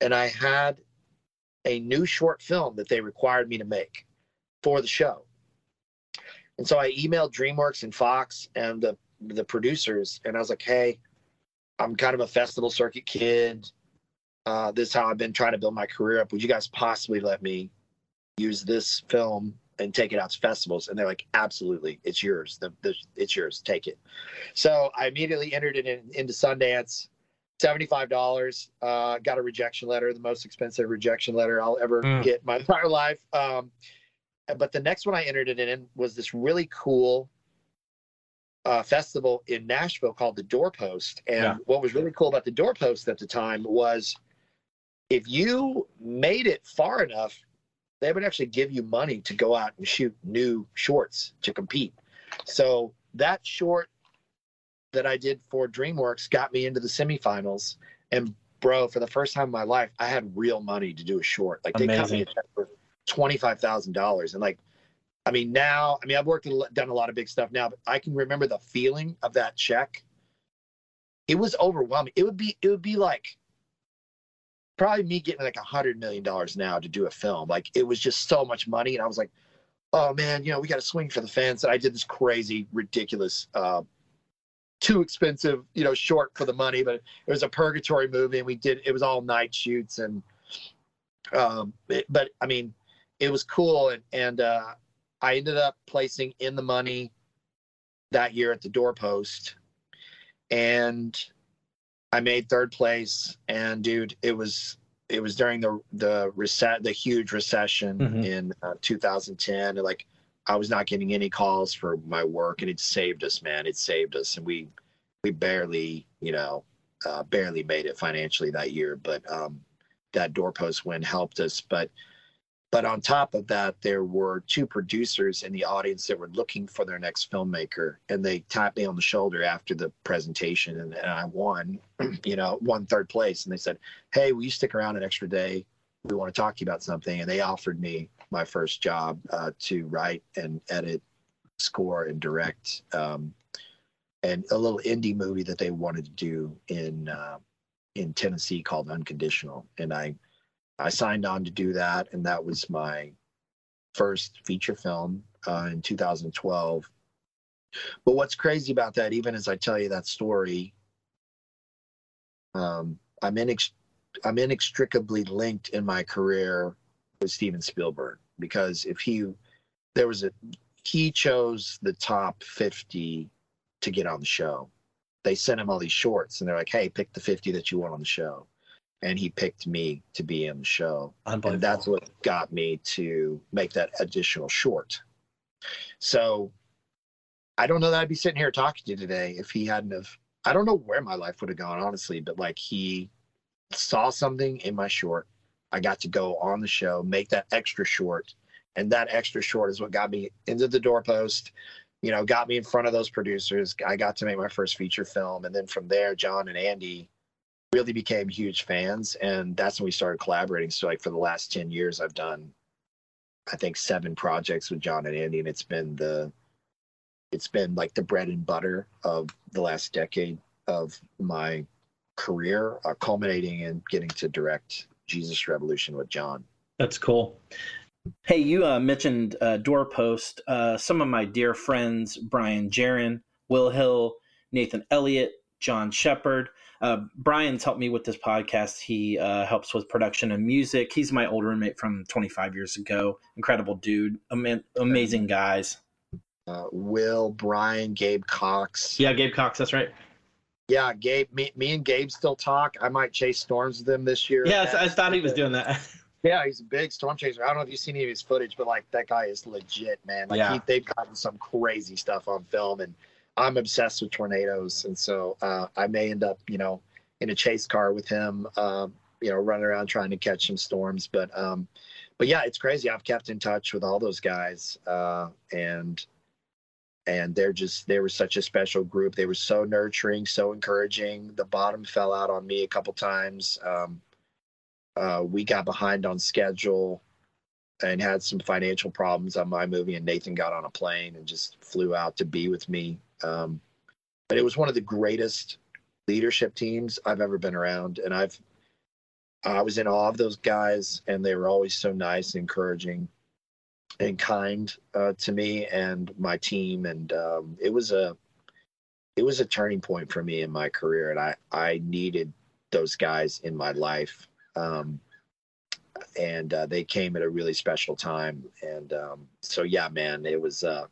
And I had a new short film that they required me to make for the show. And so I emailed DreamWorks and Fox and the the producers, and I was like, "Hey." I'm kind of a festival circuit kid. Uh, this is how I've been trying to build my career up. Would you guys possibly let me use this film and take it out to festivals? And they're like, absolutely, it's yours. The, the, it's yours. Take it. So I immediately entered it in, into Sundance. Seventy-five dollars. Uh, got a rejection letter, the most expensive rejection letter I'll ever Mm. get in my entire life. Um, but the next one I entered it in was this really cool uh, festival in Nashville called the Doorpost. And Yeah. what was really cool about the Doorpost at the time was if you made it far enough, they would actually give you money to go out and shoot new shorts to compete. So that short that I did for DreamWorks got me into the semifinals. And bro, for the first time in my life, I had real money to do a short. Like they cut me a check for twenty five thousand dollars, and like I mean, now, I mean, I've worked, a lo- done a lot of big stuff now, but I can remember the feeling of that check. It was overwhelming. It would be, it would be like probably me getting like a hundred million dollars now to do a film. Like it was just so much money. And I was like, oh man, you know, we got to swing for the fence. And I did this crazy, ridiculous, uh, too expensive, you know, short for the money, but it was a purgatory movie and we did, it was all night shoots and, um, it, but I mean, it was cool. And, and, uh, I ended up placing in the money that year at the doorpost, and I made third place. And dude, it was it was during the the reset the huge recession Mhm. in uh, 2010. And like I was not getting any calls for my work, and it saved us, man. It saved us, and we we barely you know uh, barely made it financially that year, but um, that doorpost win helped us. But but on top of that, there were two producers in the audience that were looking for their next filmmaker, and they tapped me on the shoulder after the presentation, and, and I won, you know, won third place. And they said, "Hey, will you stick around an extra day? We want to talk to you about something." And they offered me my first job uh, to write and edit, score, and direct, um, and a little indie movie that they wanted to do in uh, in Tennessee called Unconditional, and I I signed on to do that, and that was my first feature film uh, in 2012. But what's crazy about that, even as I tell you that story, um, I'm inex- I'm inextricably linked in my career with Steven Spielberg because if he there was a he chose the top 50 to get on the show. They sent him all these shorts, and they're like, "Hey, pick the 50 that you want on the show." And he picked me to be in the show. And that's what got me to make that additional short. So I don't know that I'd be sitting here talking to you today if he hadn't have I don't know where my life would have gone, honestly, but like he saw something in my short. I got to go on the show, make that extra short, and that extra short is what got me into the doorpost. You know, got me in front of those producers. I got to make my first feature film, and then from there, Jon and Andy really became huge fans, and that's when we started collaborating. So, like for the last ten years, I've done, I think, seven projects with Jon and Andy, and it's been the, it's been like the bread and butter of the last decade of my career, uh, culminating in getting to direct Jesus Revolution with Jon. That's cool. Hey, you uh, mentioned uh, Doorpost. Uh, some of my dear friends, Brian Jerin, Will Hill, Nathan Elliott, John Shepard. Uh, Brian's helped me with this podcast. He uh, helps with production and music. He's my old roommate from 25 years ago. Incredible dude. Am- amazing guys. Uh, Will, Brian, Gabe Cox. Yeah, Gabe Cox. That's right. Yeah, Gabe. Me, me and Gabe still talk. I might chase storms with them this year. Yeah, I thought he was doing that. Yeah, he's a big storm chaser. I don't know if you've seen any of his footage, but like that guy is legit, man. Like Yeah. he, they've gotten some crazy stuff on film, and I'm obsessed with tornadoes, and so uh, I may end up, you know, in a chase car with him, um, you know, running around trying to catch some storms. But um, but yeah, it's crazy. I've kept in touch with all those guys, uh, and and they're just they were such a special group. They were so nurturing, so encouraging. The bottom fell out on me a couple times. Um, uh, we got behind on schedule and had some financial problems on my movie, and Nathan got on a plane and just flew out to be with me. Um, but it was one of the greatest leadership teams I've ever been around, and I've I was in awe of those guys, and they were always so nice, encouraging, and kind uh, to me and my team, and um, it was a it was a turning point for me in my career, and I I needed those guys in my life, um, and uh, they came at a really special time, and um, so yeah, man, it was uh,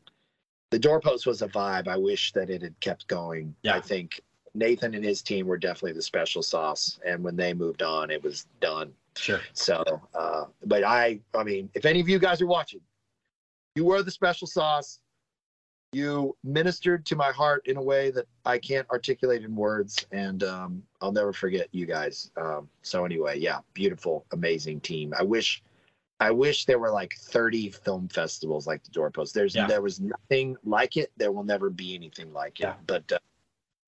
the doorpost was a vibe. I wish that it had kept going. Yeah. I think Nathan and his team were definitely the special sauce, and when they moved on, it was done. Sure. So, uh, but I, I mean, if any of you guys are watching, you were the special sauce. You ministered to my heart in a way that I can't articulate in words, and um, I'll never forget you guys. Um, so anyway, yeah, beautiful, amazing team. I wish, I wish there were like 30 film festivals like the Doorpost. There's Yeah. there was nothing like it. There will never be anything like it. Yeah. But uh,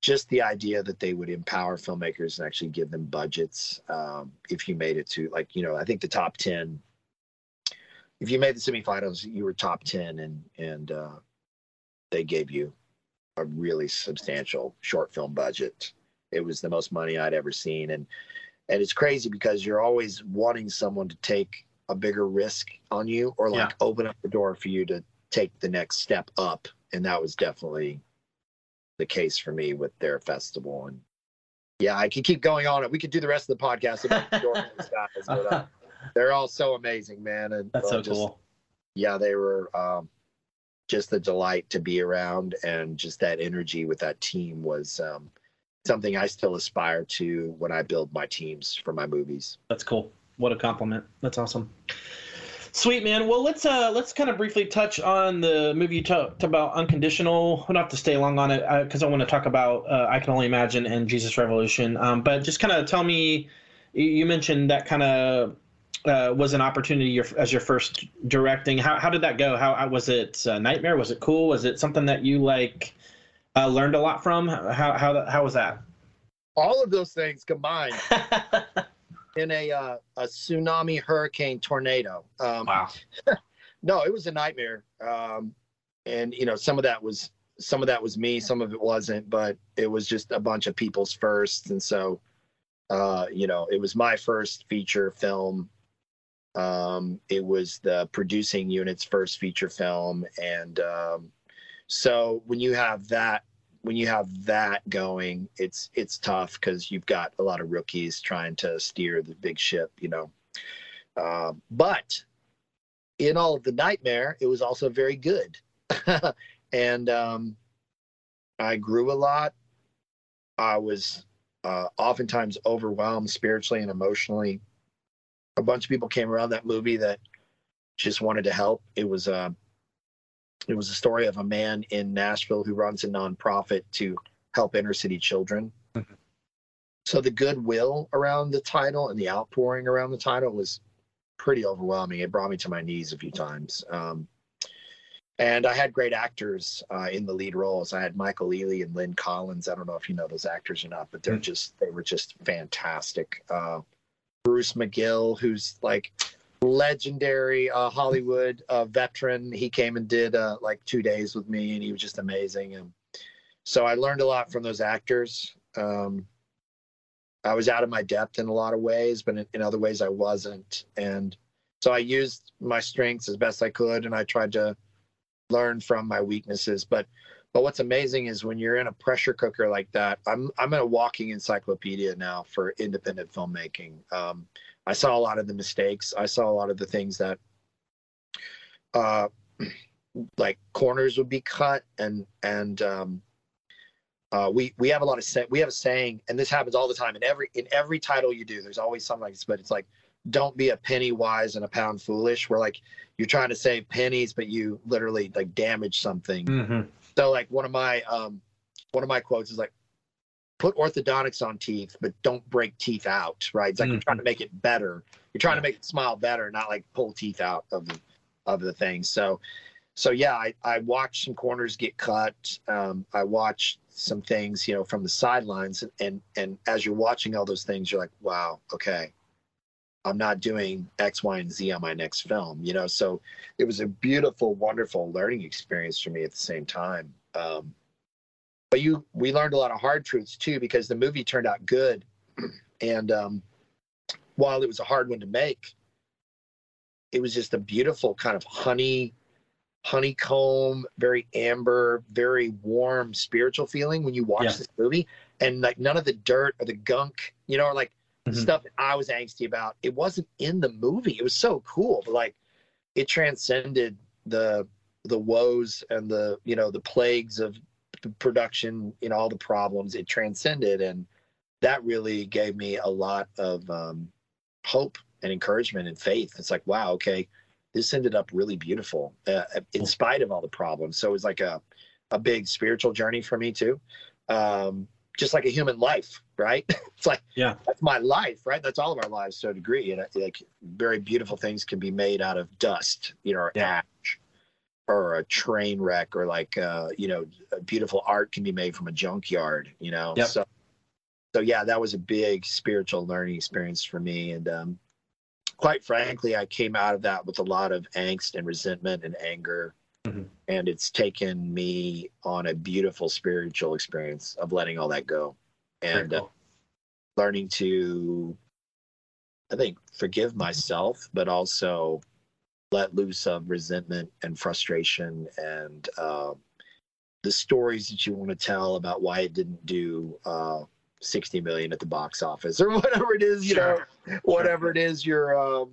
just the idea that they would empower filmmakers and actually give them budgets um, if you made it to like you know i think the top 10 if you made the semifinals you were top 10 and and uh, they gave you a really substantial short film budget it was the most money i'd ever seen and and it's crazy because you're always wanting someone to take a bigger risk on you or like open up the door for you to take the next step up. And that was definitely the case for me with their festival. And yeah i could keep going on it. We could do the rest of the podcast about the guys but uh, they're all so amazing man. And That's uh, so just- cool. yeah they were um, just a delight to be around. And just that energy with that team was um, something i still aspire to when i build my teams for my movies. That's cool. What a compliment. That's awesome. Sweet man. Well, let's uh let's kind of briefly touch on the movie you talked about, Unconditional. We have to stay long on it because I want to talk about uh, I Can Only Imagine and Jesus Revolution. Um, but just kind of tell me, you- mentioned that kind of uh, was an opportunity your, as your first directing. How how did that go? How was it a nightmare? Was it cool? Was it something that you like uh, learned a lot from? How how how was that? all of those things combined in a uh, a tsunami hurricane tornado. Um, wow. no it was a nightmare. Um, and you know some of that was some of that was me some of it wasn't but it was just a bunch of people's firsts. And so uh, you know it was my first feature film. Um, it was the producing unit's first feature film. And um, so when you have that when you have that going it's it's tough because you've got a lot of rookies trying to steer the big ship you know um, but in all of the nightmare, it was also very good. and um, I grew a lot. I was uh, oftentimes overwhelmed spiritually and emotionally. A bunch of people came around that movie that just wanted to help. It was a, it was a story of a man in Nashville who runs a nonprofit to help inner city children. Mhm. so the goodwill around the title and the outpouring around the title was pretty overwhelming. It brought me to my knees a few times. Um, and I had great actors uh, in the lead roles. I had Michael Ealy and Lynn Collins. I don't know if you know those actors or not, but they're mm-hmm. just they were just fantastic. Uh, Bruce McGill, who's like legendary uh, Hollywood uh, veteran. He came and did uh, like two days with me, and he was just amazing. And so I learned a lot from those actors. Um, I was out of my depth in a lot of ways, but in, in, other ways I wasn't. And so I used my strengths as best I could, and I tried to learn from my weaknesses. But but what's amazing is when you're in a pressure cooker like that, I'm I'm in a walking encyclopedia now for independent filmmaking. Um, I saw a lot of the mistakes. I saw a lot of the things that, uh, like corners would be cut, and and um, uh, we we have a lot of say, we have a saying, and this happens all the time in every in every title you do. There's always something like this, but it's like don't be a penny wise and a pound foolish. Where like you're trying to save pennies, but you literally like damage something. Mm-hmm. So like one of my um one of my quotes is like put orthodontics on teeth, but don't break teeth out, right? It's like mm-hmm. you're trying to make it better. You're trying yeah. to make it smile better, not like pull teeth out of the of the thing. So so yeah, I, I watched some corners get cut. Um, I watched some things, you know, from the sidelines and, and and as you're watching all those things, you're like, wow, okay. I'm not doing X, Y, and Z on my next film, you know. So it was a beautiful, wonderful learning experience for me at the same time. Um, but you, we learned a lot of hard truths too because the movie turned out good, and um, while it was a hard one to make, it was just a beautiful kind of honey, honeycomb, very amber, very warm spiritual feeling when you watch yeah. this movie, and like none of the dirt or the gunk, you know, or like mm-hmm. stuff that I was angsty about. It wasn't in the movie. It was so cool, but like it transcended the the woes and the you know the plagues of production, you know all the problems. It transcended, and that really gave me a lot of um, hope and encouragement and faith. It's like wow, okay, this ended up really beautiful uh, in spite of all the problems. So it was like a a big spiritual journey for me too. Um, just like a human life, right? it's like, yeah, that's my life, right? That's all of our lives to a degree. And uh, like very beautiful things can be made out of dust, you know, or yeah. ash or a train wreck or like, uh, you know, beautiful art can be made from a junkyard, you know? Yep. So, so yeah, that was a big spiritual learning experience for me. And, um, quite frankly, I came out of that with a lot of angst and resentment and anger Mm-hmm. And it's taken me on a beautiful spiritual experience of letting all that go and uh, cool. uh, learning to, I think, forgive myself, but also let loose of resentment and frustration and uh, the stories that you want to tell about why it didn't do uh, 60 million at the box office or whatever it is, you sure. know, whatever it is, you're, um,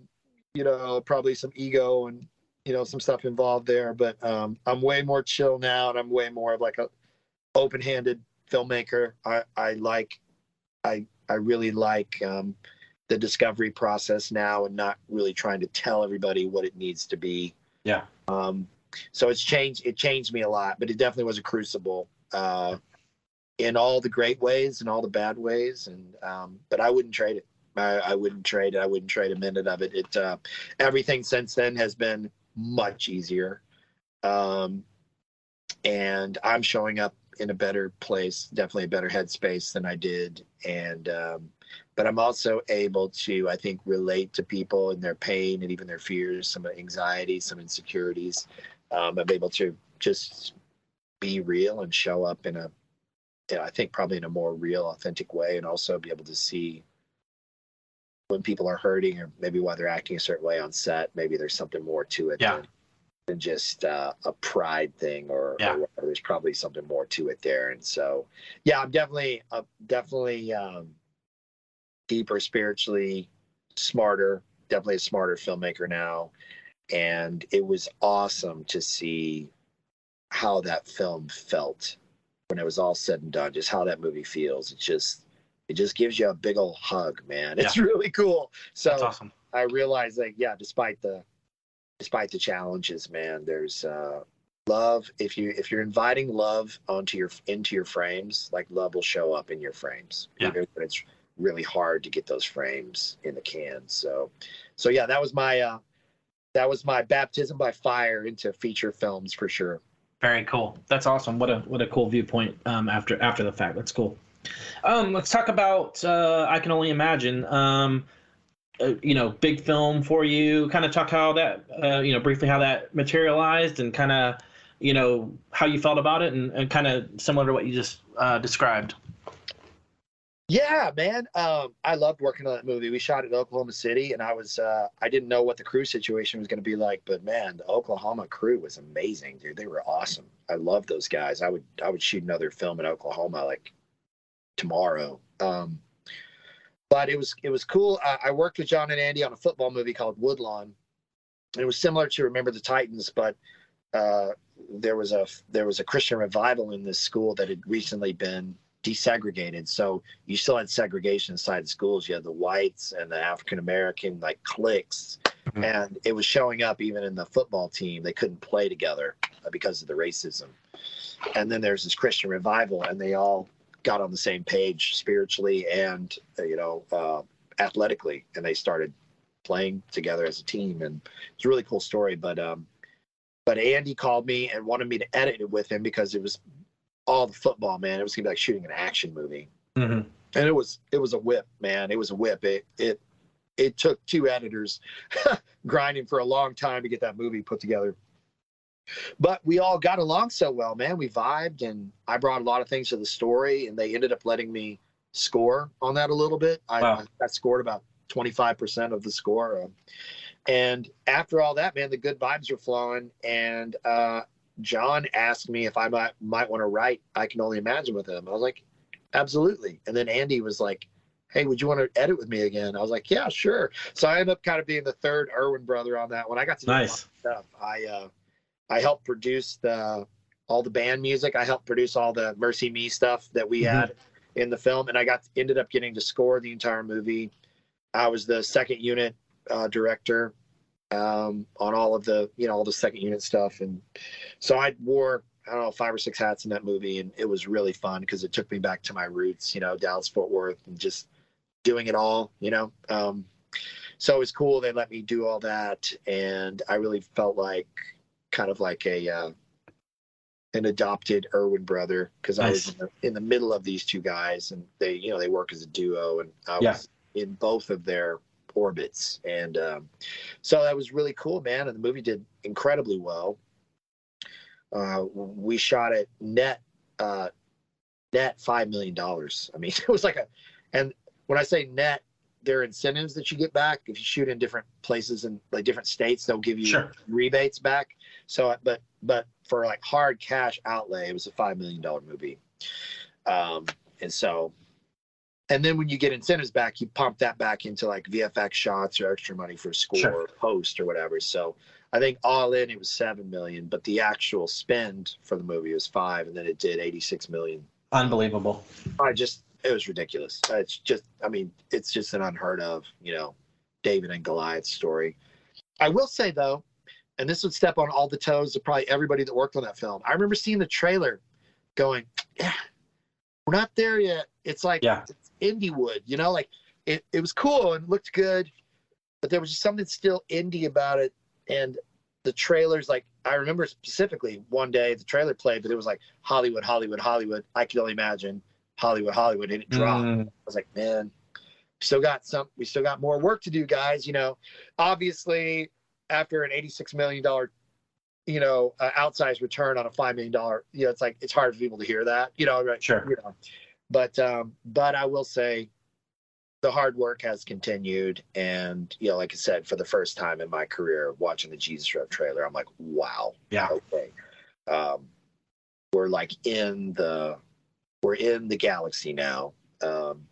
you know, probably some ego and you know some stuff involved there but um, i'm way more chill now and i'm way more of like a open-handed filmmaker i i like i i really like um, the discovery process now and not really trying to tell everybody what it needs to be yeah um so it's changed it changed me a lot but it definitely was a crucible uh in all the great ways and all the bad ways and um but i wouldn't trade it I, I wouldn't trade it. I wouldn't trade a minute of it. It uh, everything since then has been much easier. Um, and I'm showing up in a better place, definitely a better headspace than I did. And, um, but I'm also able to, I think, relate to people and their pain and even their fears, some anxiety, some insecurities. Um, I'm able to just be real and show up in a, I think, probably in a more real, authentic way, and also be able to see when people are hurting or maybe why they're acting a certain way on set maybe there's something more to it yeah. than, than just uh, a pride thing or, yeah. or, there's probably something more to it there and so yeah i'm definitely uh, definitely um, deeper spiritually smarter definitely a smarter filmmaker now and it was awesome to see how that film felt when it was all said and done just how that movie feels it's just it just gives you a big old hug, man. It's yeah. really cool. So awesome. I realized like, yeah, despite the despite the challenges, man, there's uh love if you if you're inviting love onto your into your frames, like love will show up in your frames. Yeah. Even when it's really hard to get those frames in the can. So, so yeah, that was my uh, that was my baptism by fire into feature films for sure. Very cool. That's awesome. What a what a cool viewpoint um, after after the fact. That's cool. Um, let's talk about uh, I can only imagine. Um, uh, you know, big film for you. Kind of talk how that uh, you know briefly how that materialized and kind of you know how you felt about it and, and kind of similar to what you just uh, described. Yeah, man. Um, I loved working on that movie. We shot in Oklahoma City, and I was uh, I didn't know what the crew situation was going to be like, but man, the Oklahoma crew was amazing, dude. They were awesome. I love those guys. I would I would shoot another film in Oklahoma like tomorrow. Um, but it was it was cool. I, I worked with Jon and Andy on a football movie called Woodlawn. It was similar to Remember the Titans, but uh, there was a there was a Christian revival in this school that had recently been desegregated. So you still had segregation inside the schools. You had the whites and the African American like cliques, mm-hmm. and it was showing up even in the football team. They couldn't play together uh, because of the racism. And then there's this Christian revival, and they all got on the same page spiritually and uh, you know uh, athletically, and they started playing together as a team. And it's a really cool story. But um, but Andy called me and wanted me to edit it with him because it was all the football, man. It was gonna be like shooting an action movie, mm-hmm. and it was it was a whip, man. It was a whip. It it it took two editors grinding for a long time to get that movie put together. But we all got along so well, man. We vibed, and I brought a lot of things to the story, and they ended up letting me score on that a little bit. I, wow. I, I scored about 25% of the score. And after all that, man, the good vibes were flowing. And uh, Jon asked me if I might might want to write I Can Only Imagine with him. I was like, absolutely. And then Andy was like, hey, would you want to edit with me again? I was like, yeah, sure. So I ended up kind of being the third Erwin brother on that one. I got to do nice. stuff. I uh, I helped produce the all the band music. I helped produce all the MercyMe stuff that we mm-hmm. had in the film, and I got ended up getting to score the entire movie. I was the second unit uh, director um, on all of the you know all the second unit stuff, and so I wore I don't know five or six hats in that movie, and it was really fun because it took me back to my roots, you know, Dallas Fort Worth, and just doing it all, you know. Um, so it was cool. They let me do all that, and I really felt like kind of like a uh, an adopted Erwin brother because nice. I was in the, in the, middle of these two guys, and they you know they work as a duo, and I yeah. was in both of their orbits. And um, so that was really cool, man. And the movie did incredibly well. Uh, we shot it net uh, net five million dollars. I mean, it was like a, and when I say net, there are incentives that you get back if you shoot in different places and like different states. They'll give you sure. rebates back. So, but but for like hard cash outlay, it was a five million dollar movie. Um, and so and then when you get incentives back, you pump that back into like VFX shots or extra money for score sure. or post or whatever. So I think all in it was seven million, but the actual spend for the movie was five, and then it did eighty six million. Unbelievable. I just it was ridiculous. It's just I mean it's just an unheard of you know David and Goliath story. I will say though, and this would step on all the toes of probably everybody that worked on that film. I remember seeing the trailer, going, yeah, we're not there yet. It's like yeah. Indie would, you know, like it, it was cool and looked good, but there was just something still indie about it. And the trailers, like I remember specifically one day the trailer played, but it was like Hollywood, Hollywood, Hollywood. I could only imagine Hollywood, Hollywood, and it dropped. Mm. I was like, man, still got some, we still got more work to do, guys. You know, obviously after an eighty-six million dollar you know, uh, outsized return on a five million dollar. You know, it's like it's hard for people to hear that. You know, right? Sure. You know, but um, but I will say, the hard work has continued, and you know, like I said, for the first time in my career, watching the Jesus Rev trailer, I'm like, wow, yeah, okay, um, we're like in the we're in the galaxy now. Um,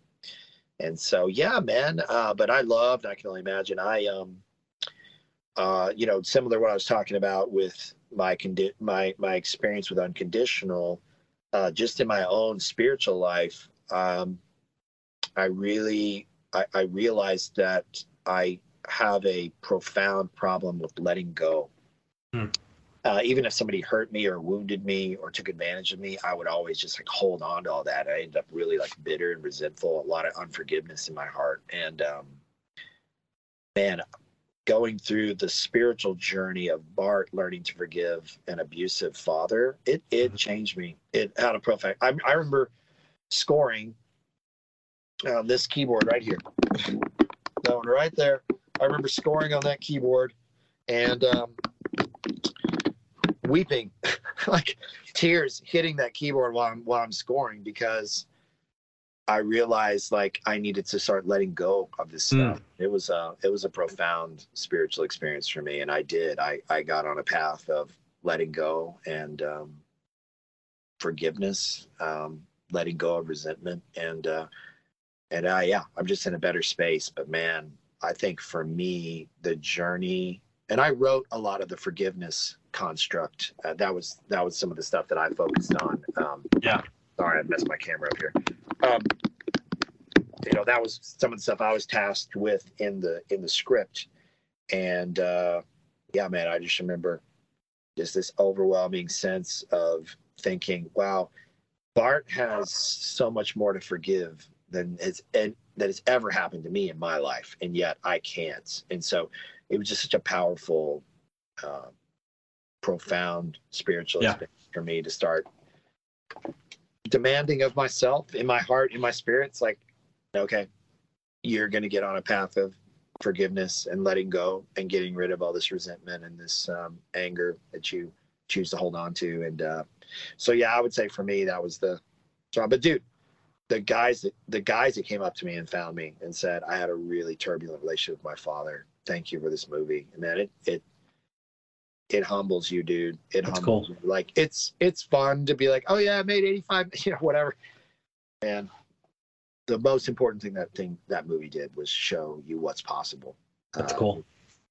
and so yeah, man. Uh, but I loved. I can only imagine. I um, uh, you know, similar to what I was talking about with my condi- my my experience with unconditional uh, just in my own spiritual life, um, I really I, I realized that I have a profound problem with letting go. Hmm. uh, even if somebody hurt me or wounded me or took advantage of me, I would always just like hold on to all that. I end up really like bitter and resentful, a lot of unforgiveness in my heart. And um, man, going through the spiritual journey of Bart learning to forgive an abusive father, it it mm-hmm. changed me. It had a profound. I, I remember scoring on this keyboard right here, that one right there. I remember scoring on that keyboard, and um, weeping, like tears hitting that keyboard while I'm while I'm scoring because I realized like I needed to start letting go of this hmm. stuff. Mm. It was a it was a profound spiritual experience for me, and I did. I I got on a path of letting go and um, forgiveness, um, letting go of resentment, and uh, and I yeah, I'm just in a better space. But man, I think for me the journey, and I wrote a lot of the forgiveness construct. Uh, that was that was some of the stuff that I focused on. Um, yeah. Sorry, I messed my camera up here. Um, you know, that was some of the stuff I was tasked with in the in the script, and uh, yeah, man, I just remember just this overwhelming sense of thinking, wow, Bart has so much more to forgive than has and that has ever happened to me in my life, and yet I can't. And so, it was just such a powerful uh, profound spiritual yeah. experience for me to start demanding of myself in my heart, in my spirit. It's like, okay, you're going to get on a path of forgiveness and letting go and getting rid of all this resentment and this um, anger that you choose to hold on to. And uh, so, yeah, I would say for me, that was the strong. But dude, the guys that the guys that came up to me and found me and said, I had a really turbulent relationship with my father. Thank you for this movie. And man, it it it humbles you, dude. It That's humbles cool. you. Like it's it's fun to be like, oh yeah, I made 85, you know, whatever. And the most important thing that thing that movie did was show you what's possible. That's um, cool.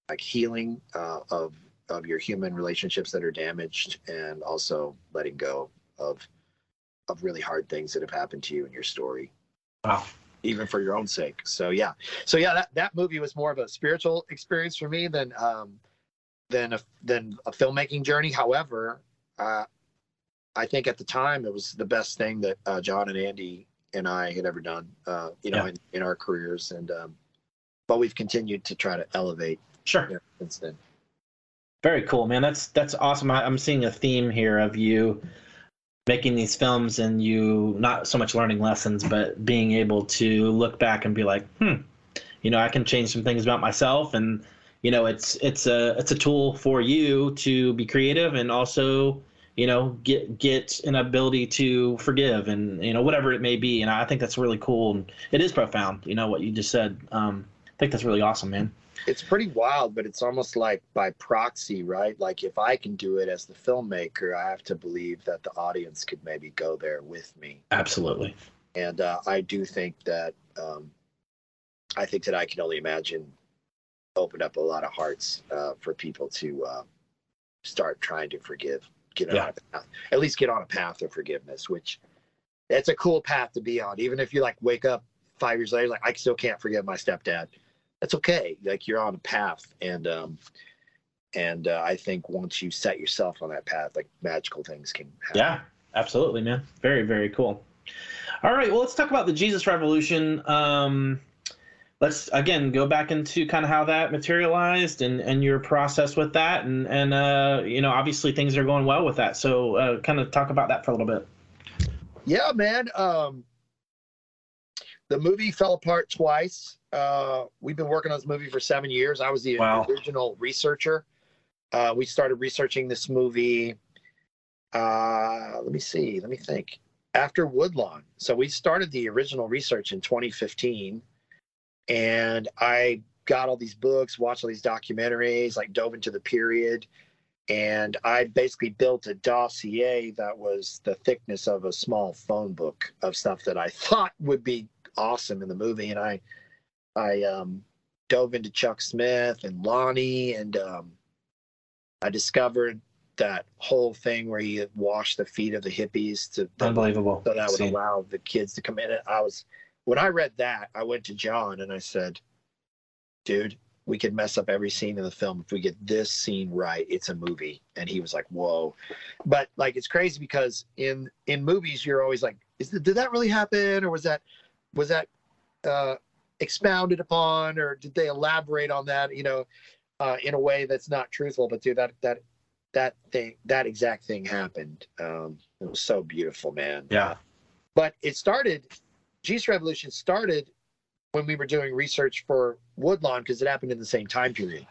Like healing uh, of of your human relationships that are damaged, and also letting go of of really hard things that have happened to you in your story. Wow. Even for your own sake. So yeah. So yeah, that, that movie was more of a spiritual experience for me than um, than a than a filmmaking journey. However, uh, I think at the time it was the best thing that uh, Jon and Andy and I had ever done. Uh, you know, yeah. in, in, our careers, and um, but we've continued to try to elevate. Sure. You know, since then. Very cool, man. That's that's awesome. I, I'm seeing a theme here of you making these films and you not so much learning lessons, but being able to look back and be like, hmm, you know, I can change some things about myself and you know it's it's a it's a tool for you to be creative and also you know get get an ability to forgive and you know whatever it may be. And i think that's really cool. And it is profound you know what you just said. Um, i think that's really awesome man. It's pretty wild but it's almost like by proxy right? Like if i can do it as the filmmaker i have to believe that the audience could maybe go there with me. Absolutely. And uh, i do think that um, i think that i can only imagine opened up a lot of hearts uh, for people to uh, start trying to forgive, get yeah. on a path, at least get on a path of forgiveness, which that's a cool path to be on. Even if you like wake up five years later, like I still can't forgive my stepdad. That's okay. Like you're on a path, and um, and uh, I think once you set yourself on that path, like magical things can happen. Yeah, absolutely, man. Very very cool. All right, well, let's talk about the Jesus Revolution. Um, let's again go back into kind of how that materialized and and your process with that and and uh you know obviously things are going well with that. So uh kind of talk about that for a little bit. Yeah man um the movie fell apart twice. Uh we've been working on this movie for seven years. I was the wow. original researcher. Uh we started researching this movie uh let me see let me think after woodlawn. So we started the original research in 2015 and I got all these books, watched all these documentaries, like dove into the period, and I basically built a dossier that was the thickness of a small phone book of stuff that I thought would be awesome in the movie, and I I um, dove into Chuck Smith and Lonnie, and um, I discovered that whole thing where he washed the feet of the hippies to unbelievable. so that would allow the kids to come in. I was when I read that, I went to Jon and I said, dude, we could mess up every scene in the film if we get this scene right. It's a movie. And he was like whoa. But like it's crazy because in in movies you're always like is the, did that really happen? Or was that was that uh expounded upon? Or did they elaborate on that you know uh in a way that's not truthful? But dude that that that thing that exact thing happened. Um it was so beautiful man. Yeah. but it started jesus revolution started when we were doing research for woodlawn because it happened in the same time period.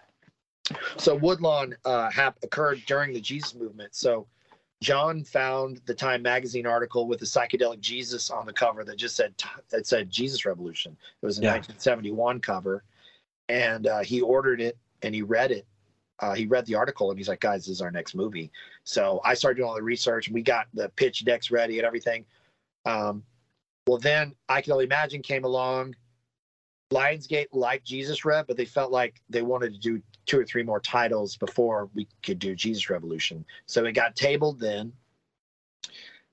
So woodlawn uh hap- occurred during the jesus movement. So john found the time magazine article with the psychedelic jesus on the cover that just said that said jesus revolution. It was a Yeah. 1971 cover and uh, he ordered it and he read it. Uh, he read the article and he's like guys this is our next movie. So i started doing all the research and we got the pitch decks ready and everything. Um, well, then I can only imagine came along. Lionsgate liked Jesus Rev, but they felt like they wanted to do two or three more titles before we could do Jesus Revolution. So it got tabled then.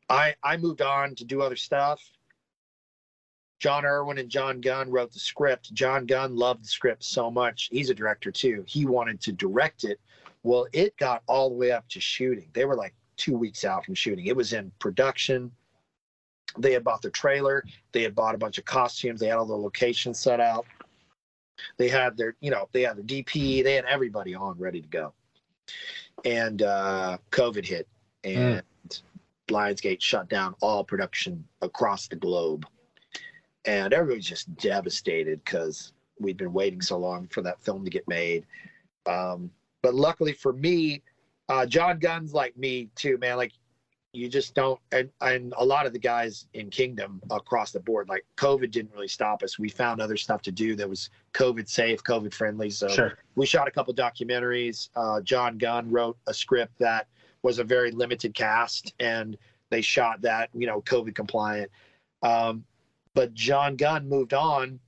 I I moved on to do other stuff. Jon Erwin and Jon Gunn wrote the script. Jon Gunn loved the script so much. He's a director too. He wanted to direct it. Well, it got all the way up to shooting. They were like two weeks out from shooting. It was in production they had bought the trailer. They had bought a bunch of costumes. They had all the locations set out. They had their you know they had the dp they had everybody on ready to go. And uh covid hit and lionsgate shut down all production across the globe. And everybody's just devastated because we'd been waiting so long for that film to get made. Um but luckily for me uh Jon Gunn's like me too man. Like you just don't and, and a lot of the guys in kingdom across the board like covid didn't really stop us. We found other stuff to do that was covid safe covid friendly. So Sure. we shot a couple documentaries. Uh, Jon Gunn wrote a script that was a very limited cast and they shot that you know covid compliant. Um, but Jon Gunn moved on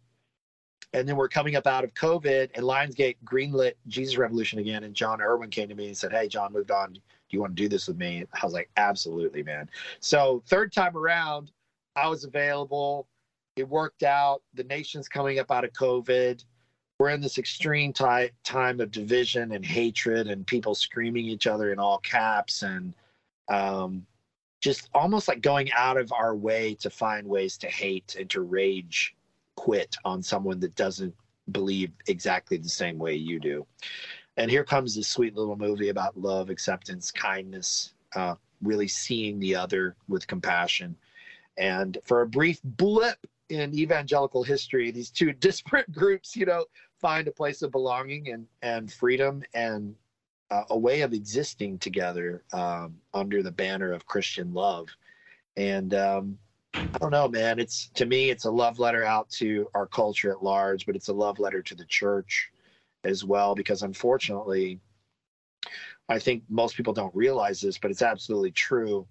and then we're coming up out of covid and lionsgate greenlit jesus revolution again and Jon Erwin came to me and said hey john moved on you want to do this with me? I was like, absolutely, man. So third time around, I was available. It worked out. The nation's coming up out of COVID. We're in this extreme ty- time of division and hatred and people screaming each other in all caps and um, just almost like going out of our way to find ways to hate and to rage quit on someone that doesn't believe exactly the same way you do and here comes this sweet little movie about love acceptance kindness uh, really seeing the other with compassion. And for a brief blip in evangelical history these two disparate groups you know find a place of belonging and and freedom and uh, a way of existing together um, under the banner of christian love. And um, i don't know man. It's to me it's a love letter out to our culture at large but it's a love letter to the church as well because unfortunately i think most people don't realize this but it's absolutely true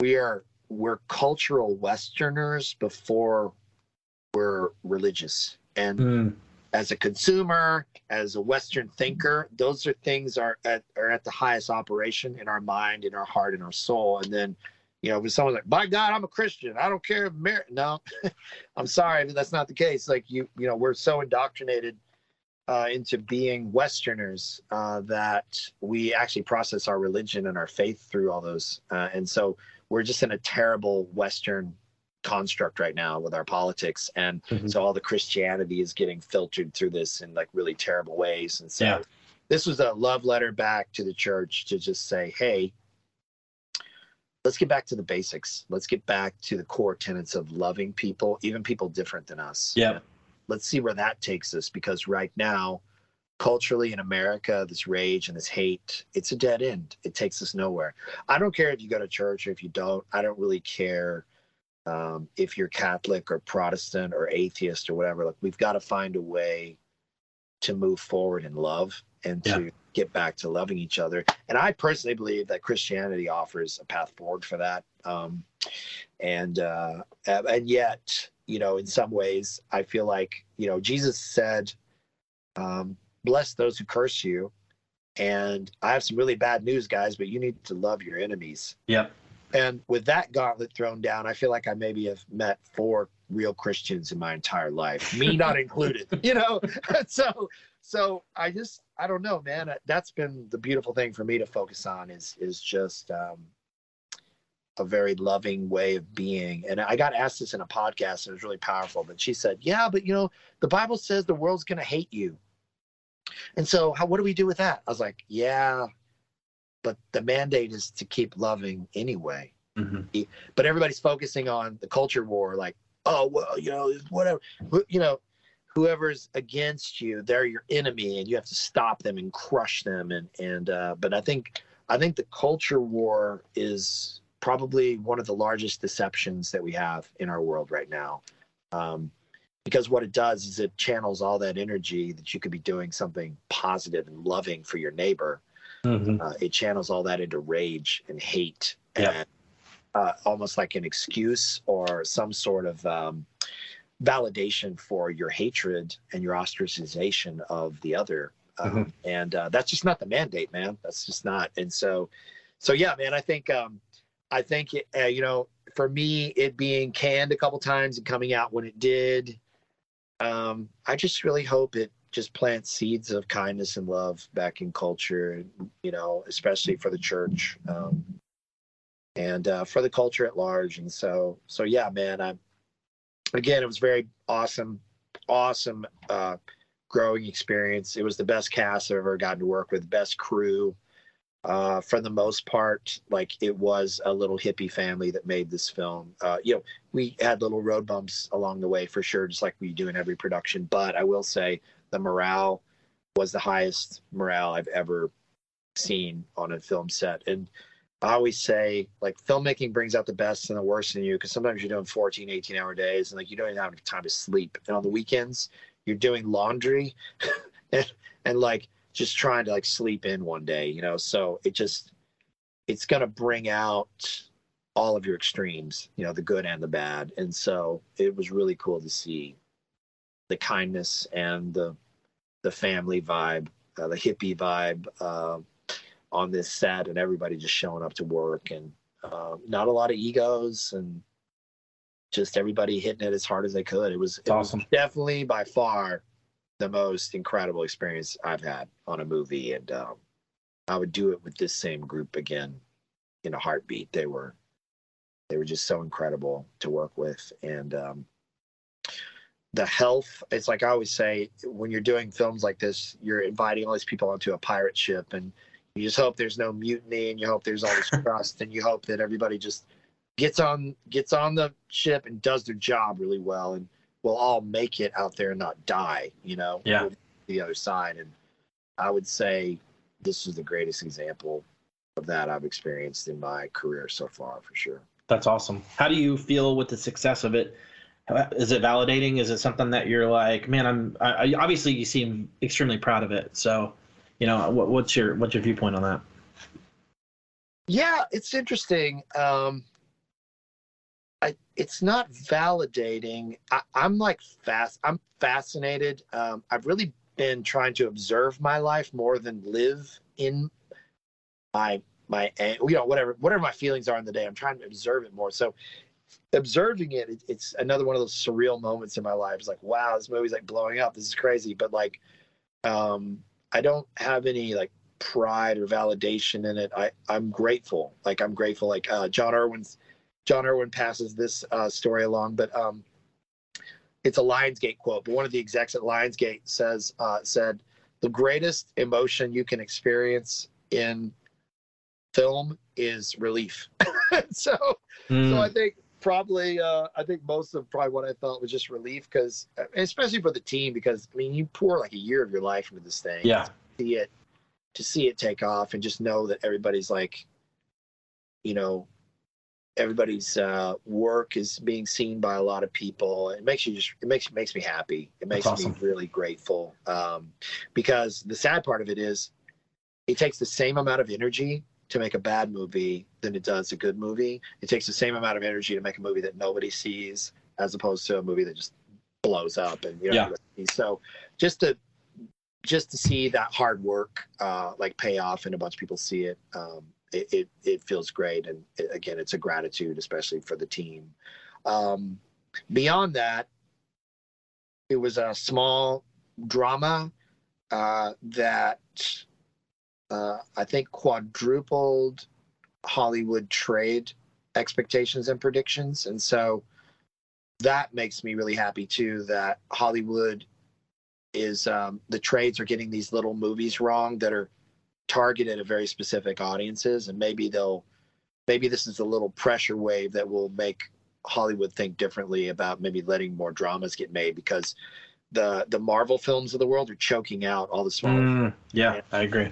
we are we're cultural westerners before we're religious and Mm. as a consumer as a western thinker those are things are at are at the highest operation in our mind in our heart in our soul and then you know when someone's like by god i'm a christian i don't care if mar-. no i'm sorry but that's not the case like you you know we're so indoctrinated uh, into being Westerners uh, that we actually process our religion and our faith through all those. Uh, and so we're just in a terrible Western construct right now with our politics. And Mhm. so all the Christianity is getting filtered through this in like really terrible ways. And so Yeah. this was a love letter back to the church to just say, hey, let's get back to the basics. Let's get back to the core tenets of loving people, even people different than us Yep. Let's see where that takes us because right now culturally in america this rage and this hate it's a dead end. It takes us nowhere. I don't care if you go to church or if you don't. I don't really care um, if you're catholic or protestant or atheist or whatever. Like we've got to find a way to move forward in love and to get back to loving each other. And i personally believe that christianity offers a path forward for that. Um, and uh, and yet you know in some ways i feel like you know jesus said um, bless those who curse you. And i have some really bad news guys but you need to love your enemies. Yep. And with that gauntlet thrown down, I feel like I maybe have met four real Christians in my entire life, me not included. You know, so so I just I don't know, man. That's been the beautiful thing for me to focus on is is just um, a very loving way of being. And I got asked this in a podcast, and it was really powerful. But she said, "Yeah, but you know, the Bible says the world's going to hate you." And so, how, what do we do with that? I was like, "Yeah, but the mandate is to keep loving anyway." Mm-hmm. But everybody's focusing on the culture war, like, "Oh, well, you know, whatever, you know." Whoever's against you, they're your enemy, and you have to stop them and crush them. And and uh, but I think I think the culture war is probably one of the largest deceptions that we have in our world right now. Um, because what it does is it channels all that energy that you could be doing something positive and loving for your neighbor. Mm-hmm. Uh, it channels all that into rage and hate and uh, almost like an excuse or some sort of um, validation for your hatred and your ostracization of the other. Um, mm-hmm. And uh, that's just not the mandate, man. That's just not. And so, so yeah, man, I think um, I think uh, you know, for me, it being canned a couple times and coming out when it did, um, I just really hope it just plant seeds of kindness and love back in culture. You know, especially for the church um, and uh, for the culture at large. And so, so yeah, man. I'm, again, it was very awesome, awesome uh, growing experience. It was the best cast I've ever gotten to work with, best crew uh, for the most part, like it was a little hippie family that made this film. Uh, you know, we had little road bumps along the way for sure, just like we do in every production. But I will say the morale was the highest morale I've ever seen on a film set. And I always say, like, filmmaking brings out the best and the worst in you because sometimes you're doing 14, 18 hour days and like you don't even have time to sleep. And on the weekends, you're doing laundry and, and like just trying to like sleep in one day, you know. So it just it's gonna bring out all of your extremes, you know, the good and the bad. And so it was really cool to see the kindness and the the family vibe, uh, the hippie vibe uh, on this set, and everybody just showing up to work, and uh, not a lot of egos, and just everybody hitting it as hard as they could. It was, it awesome. was definitely by far the most incredible experience I've had on a movie, and um, I would do it with this same group again in a heartbeat. They were they were just so incredible to work with, and um, the health. It's like I always say when you're doing films like this, you're inviting all these people onto a pirate ship, and you just hope there's no mutiny, and you hope there's all this trust, and you hope that everybody just gets on gets on the ship and does their job really well and we'll all make it out there and not die, you know, yeah. the other side. And I would say this is the greatest example of that I've experienced in my career so far, for sure. That's awesome. How do you feel with the success of it? Is it validating? Is it something that you're like, man, I'm I, obviously you seem extremely proud of it. So, you know, what, what's your what's your viewpoint on that? Yeah, it's interesting. Um, I, it's not validating. I, am like fast. I'm fascinated. Um, I've really been trying to observe my life more than live in my my you know whatever whatever my feelings are in the day. I'm trying to observe it more. So observing it, it it's another one of those surreal moments in my life. It's like wow, this movie's like blowing up. This is crazy. But like, um, I don't have any like pride or validation in it. I I'm grateful. Like I'm grateful. Like uh, Jon Erwin's Jon Erwin passes this uh, story along, but um, it's a Lionsgate quote. But one of the execs at Lionsgate says uh, said the greatest emotion you can experience in film is relief. so, mm. so I think probably uh, I think most of probably what I felt was just relief because uh, especially for the team because I mean you pour like a year of your life into this thing. Yeah. see it to see it take off and just know that everybody's like, you know, everybody's uh, work is being seen by a lot of people. It makes you just it makes makes me happy. It makes awesome. me really grateful um, because the sad part of it is it takes the same amount of energy to make a bad movie than it does a good movie. It takes the same amount of energy to make a movie that nobody sees as opposed to a movie that just blows up and you know yeah. so just to just to see that hard work uh, like pay off and a bunch of people see it um, it, it, it feels great. And it, again, it's a gratitude, especially for the team. Um, beyond that, it was a small drama uh, that uh, I think quadrupled Hollywood trade expectations and predictions. And so that makes me really happy too that Hollywood is um, the trades are getting these little movies wrong that are targeted at very specific audiences and maybe they'll maybe this is a little pressure wave that will make Hollywood think differently about maybe letting more dramas get made because the the Marvel films of the world are choking out all the smaller. Mm, yeah, I agree.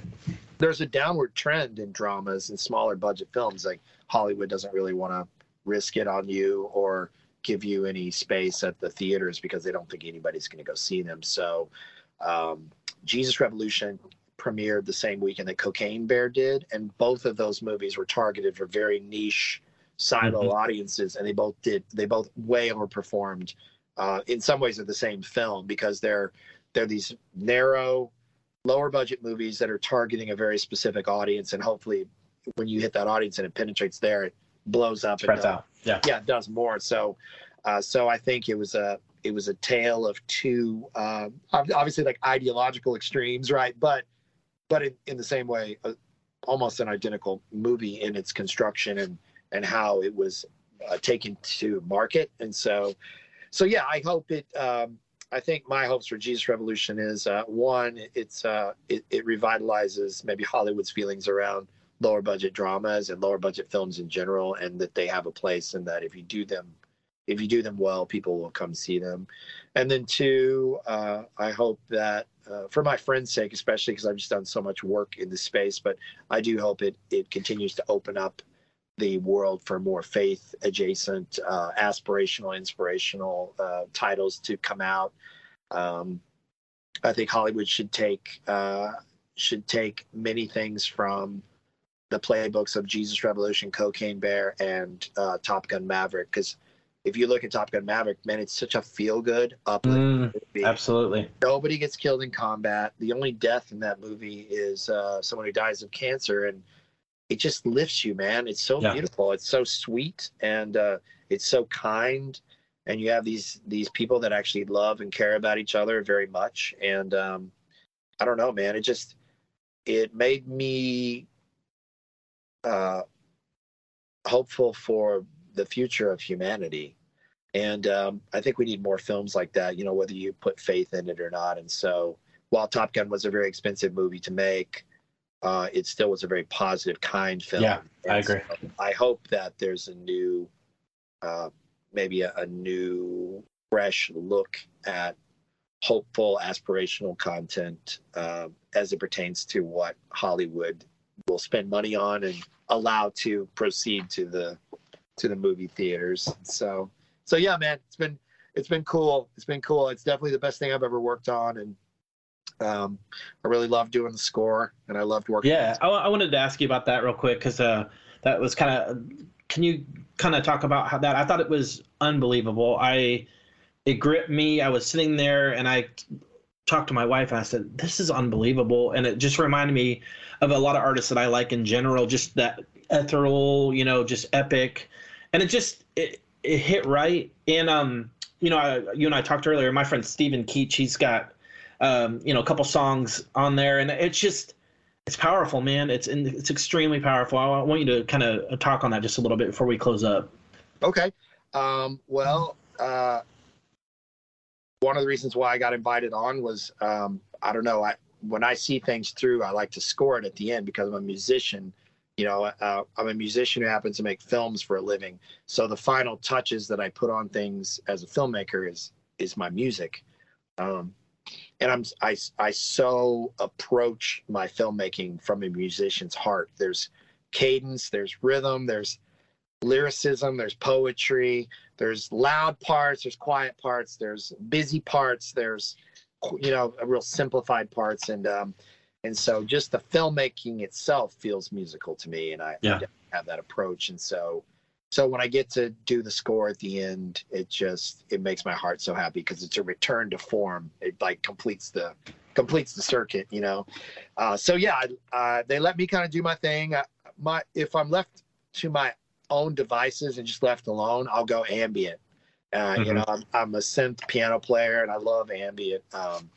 There's a downward trend in dramas and smaller budget films. Like Hollywood doesn't really want to risk it on you or give you any space at the theaters because they don't think anybody's going to go see them. So, um, Jesus Revolution premiered the same weekend that Cocaine Bear did, and both of those movies were targeted for very niche silo mm-hmm. audiences, and they both did. They both way overperformed. Uh, in some ways, are the same film because they're they're these narrow, lower budget movies that are targeting a very specific audience, and hopefully, when you hit that audience and it penetrates there, it blows up. Spreads out. Yeah. Yeah, it does more. So, uh, so I think it was a it was a tale of two uh, obviously like ideological extremes, right? But but in, in the same way, uh, almost an identical movie in its construction and and how it was uh, taken to market. And so, so yeah, I hope it. Um, I think my hopes for Jesus Revolution is uh, one, it's uh, it, it revitalizes maybe Hollywood's feelings around lower budget dramas and lower budget films in general, and that they have a place, and that if you do them, if you do them well, people will come see them. And then two, uh, I hope that uh, for my friend's sake, especially because I've just done so much work in this space, but I do hope it it continues to open up the world for more faith adjacent, uh, aspirational, inspirational uh, titles to come out. Um, I think Hollywood should take uh, should take many things from the playbooks of Jesus Revolution, Cocaine Bear, and uh, Top Gun Maverick. Because if you look at Top Gun Maverick, man, it's such a feel good uplift. Mm, absolutely. Nobody gets killed in combat. The only death in that movie is uh, someone who dies of cancer, and it just lifts you, man. It's so yeah. beautiful. It's so sweet and uh, it's so kind. And you have these these people that actually love and care about each other very much. And um, I don't know, man. It just it made me uh, hopeful for the future of humanity. And um, I think we need more films like that. You know, whether you put faith in it or not. And so, while Top Gun was a very expensive movie to make, uh, it still was a very positive, kind film. Yeah, and I agree. So I hope that there's a new, uh, maybe a, a, new, fresh look at hopeful, aspirational content uh, as it pertains to what Hollywood will spend money on and allow to proceed to the to the movie theaters. So, so yeah, man, it's been it's been cool. It's been cool. It's definitely the best thing I've ever worked on, and um, I really love doing the score, and I loved working. Yeah, I, I wanted to ask you about that real quick because uh, that was kind of. Can you kind of talk about how that? I thought it was unbelievable. I it gripped me. I was sitting there and I talked to my wife and I said, "This is unbelievable," and it just reminded me of a lot of artists that I like in general. Just that ethereal, you know, just epic, and it just it, it hit right. And um, you know, I, you and I talked earlier. My friend Stephen Keech, he's got um, you know, a couple songs on there, and it's just it's powerful, man. It's it's extremely powerful. I want you to kind of talk on that just a little bit before we close up. Okay. Um, well, uh, one of the reasons why I got invited on was um, I don't know. I when I see things through, I like to score it at the end because I'm a musician. You know, uh, I'm a musician who happens to make films for a living. So the final touches that I put on things as a filmmaker is is my music. Um, and I'm I I so approach my filmmaking from a musician's heart. There's cadence, there's rhythm, there's lyricism, there's poetry, there's loud parts, there's quiet parts, there's busy parts, there's you know real simplified parts, and um, and so just the filmmaking itself feels musical to me, and I, yeah. I have that approach, and so so when I get to do the score at the end, it just it makes my heart so happy because it's a return to form. It like completes the completes the circuit, you know. Uh, so yeah, uh, they let me kind of do my thing. Uh, my if I'm left to my own devices and just left alone, I'll go ambient. Uh, mm-hmm. You know, I'm, I'm a synth piano player and I love ambient. Um,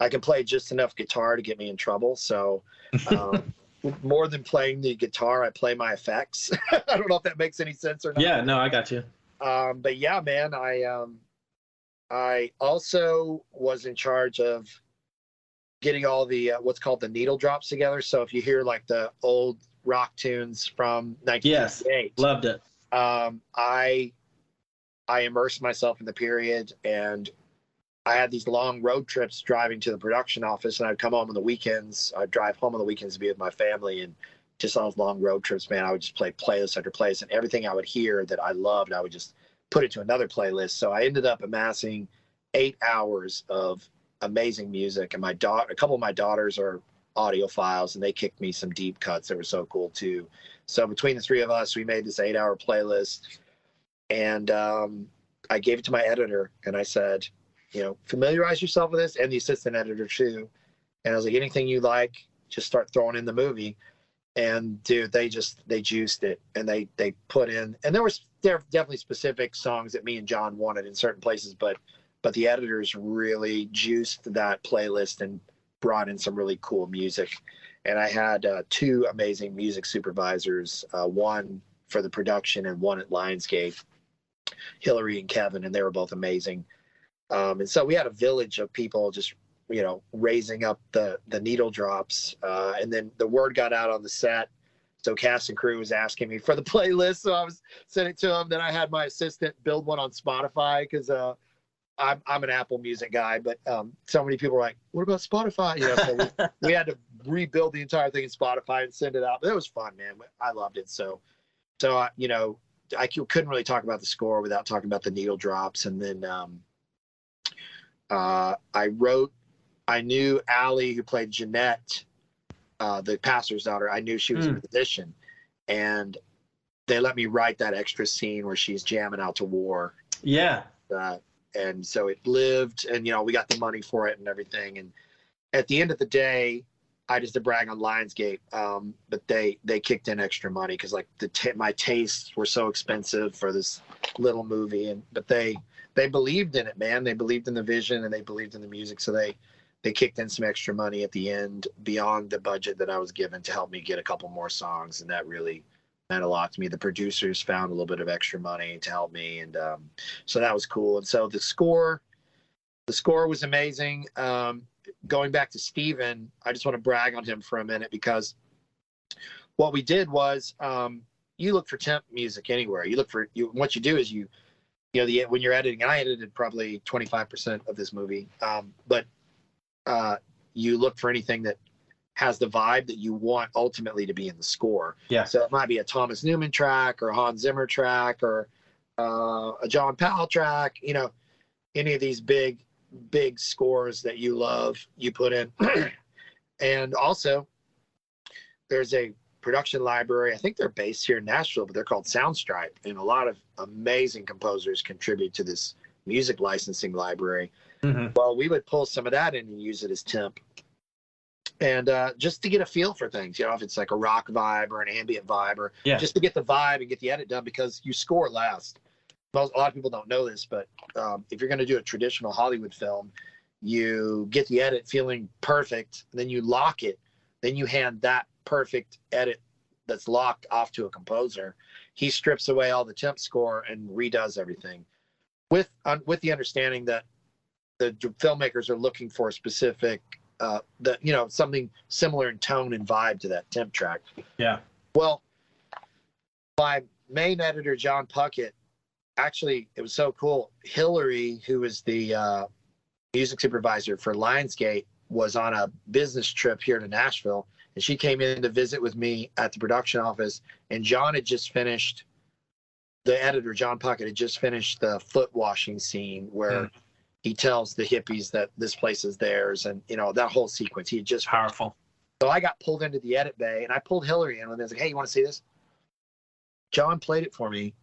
I can play just enough guitar to get me in trouble. So, um, more than playing the guitar, I play my effects. I don't know if that makes any sense or not. Yeah, no, I got you. Um, but yeah, man, I um, I also was in charge of getting all the uh, what's called the needle drops together. So if you hear like the old rock tunes from 1998, yes, loved it. Um, I I immersed myself in the period, and I had these long road trips driving to the production office, and I'd come home on the weekends. I'd drive home on the weekends to be with my family, and just on those long road trips, man, I would just play playlist after playlist, and everything I would hear that I loved, I would just put it to another playlist. So I ended up amassing eight hours of amazing music, and my daughter, a couple of my daughters are audiophiles, and they kicked me some deep cuts that were so cool too. So between the three of us, we made this eight-hour playlist, and um, I gave it to my editor, and I said you know, familiarize yourself with this and the assistant editor too. And I was like, anything you like, just start throwing in the movie. And dude, they just they juiced it and they they put in and there was there definitely specific songs that me and John wanted in certain places, but but the editors really juiced that playlist and brought in some really cool music. And I had uh, two amazing music supervisors, uh, one for the production and one at Lionsgate, Hillary and Kevin, and they were both amazing. Um, and so we had a village of people just, you know, raising up the the needle drops. Uh, and then the word got out on the set. So cast and crew was asking me for the playlist. So I was sending it to them. Then I had my assistant build one on Spotify because uh, I'm I'm an Apple Music guy, but um, so many people were like, "What about Spotify?" You know, so we, we, had to rebuild the entire thing in Spotify and send it out. But it was fun, man. I loved it. So, so uh, you know, I couldn't really talk about the score without talking about the needle drops, and then um, uh, I wrote, I knew Allie, who played Jeanette, uh, the pastor's daughter. I knew she was mm. a hmm. musician, and they let me write that extra scene where she's jamming out to war. Yeah. Uh, and so it lived, and you know we got the money for it and everything. And at the end of the day, I just to brag on Lionsgate, um, but they they kicked in extra money because like the t- my tastes were so expensive for this little movie, and but they they believed in it, man. They believed in the vision and they believed in the music. So they they kicked in some extra money at the end beyond the budget that I was given to help me get a couple more songs, and that really meant a lot to me. The producers found a little bit of extra money to help me, and um, so that was cool. And so the score, the score was amazing. Um, going back to Steven, I just want to brag on him for a minute because what we did was um, you look for temp music anywhere. You look for you. What you do is you you know, the when you're editing, I edited probably 25% of this movie, um, but uh, you look for anything that has the vibe that you want ultimately to be in the score. Yeah. So it might be a Thomas Newman track or a Hans Zimmer track or uh, a John Powell track. You know, any of these big, big scores that you love, you put in. and also, there's a production library. I think they're based here in Nashville, but they're called Soundstripe, and a lot of amazing composers contribute to this music licensing library. Mm-hmm. Well, we would pull some of that in and use it as temp, and uh, just to get a feel for things. You know, if it's like a rock vibe or an ambient vibe, or yeah. just to get the vibe and get the edit done because you score last. Most, a lot of people don't know this, but um, if you're going to do a traditional Hollywood film, you get the edit feeling perfect, then you lock it, then you hand that perfect edit that's locked off to a composer. He strips away all the temp score and redoes everything, with with the understanding that the filmmakers are looking for a specific, uh, that you know something similar in tone and vibe to that temp track. Yeah. Well, my main editor John Puckett, actually, it was so cool. Hillary, who was the uh, music supervisor for Lionsgate, was on a business trip here to Nashville and she came in to visit with me at the production office and john had just finished the editor John Puckett, had just finished the foot washing scene where mm. he tells the hippies that this place is theirs and you know that whole sequence. He just powerful. So i got pulled into the edit bay and i pulled hillary in and I was like hey you want to see this? John played it for me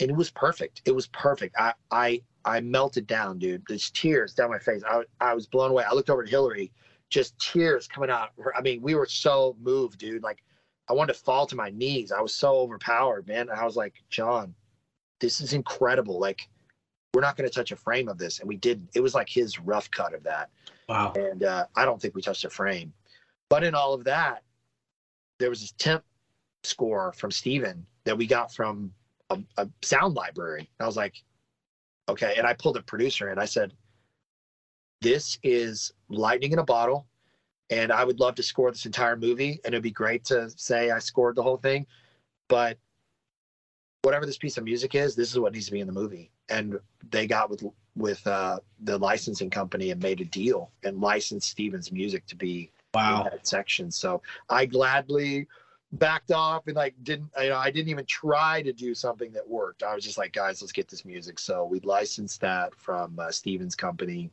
and it was perfect. It was perfect. I i i melted down dude. There's tears down my face. I, I was blown away. I looked over at hillary just tears coming out. I mean, we were so moved, dude. Like I wanted to fall to my knees. I was so overpowered, man. I was like, John, this is incredible. Like, we're not going to touch a frame of this, and we didn't. It was like his rough cut of that. Wow. And uh, I don't think we touched a frame. But in all of that, there was this temp score from Steven that we got from a, a sound library. And I was like, okay. And I pulled a producer and I said, this is lightning in a bottle. And I would love to score this entire movie. And it'd be great to say I scored the whole thing. But whatever this piece of music is, this is what needs to be in the movie. And they got with with uh, the licensing company and made a deal and licensed Steven's music to be Wow. in that section. So I gladly backed off and like didn't you know I didn't even try to do something that worked. I was just like, guys, let's get this music. So we licensed that from uh, Steven's company,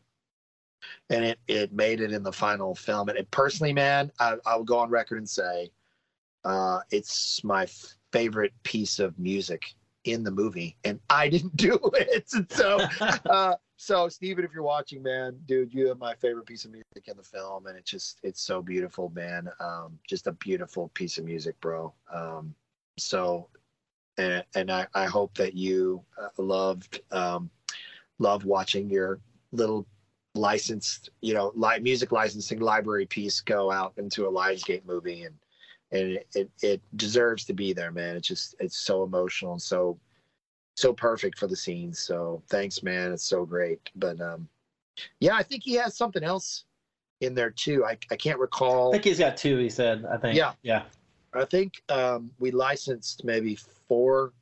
and it it made it in the final film. And it, personally, man, I, I will go on record and say, uh, it's my favorite piece of music in the movie, and I didn't do it. And so uh, so Steven, if you're watching, man, dude, you have my favorite piece of music in the film, and it's just it's so beautiful, man. Um, just a beautiful piece of music, bro. Um, so, and and I, I hope that you uh, loved um, loved watching your little licensed, you know, li- music licensing library piece go out into a Lionsgate movie, and and it, it it deserves to be there, man. It's just it's so emotional and so so perfect for the scenes. So thanks, man. It's so great. But um, yeah, I think he has something else in there too. I, I can't recall. I think he's got two. He said. I think. Yeah. Yeah. I think um, we licensed maybe four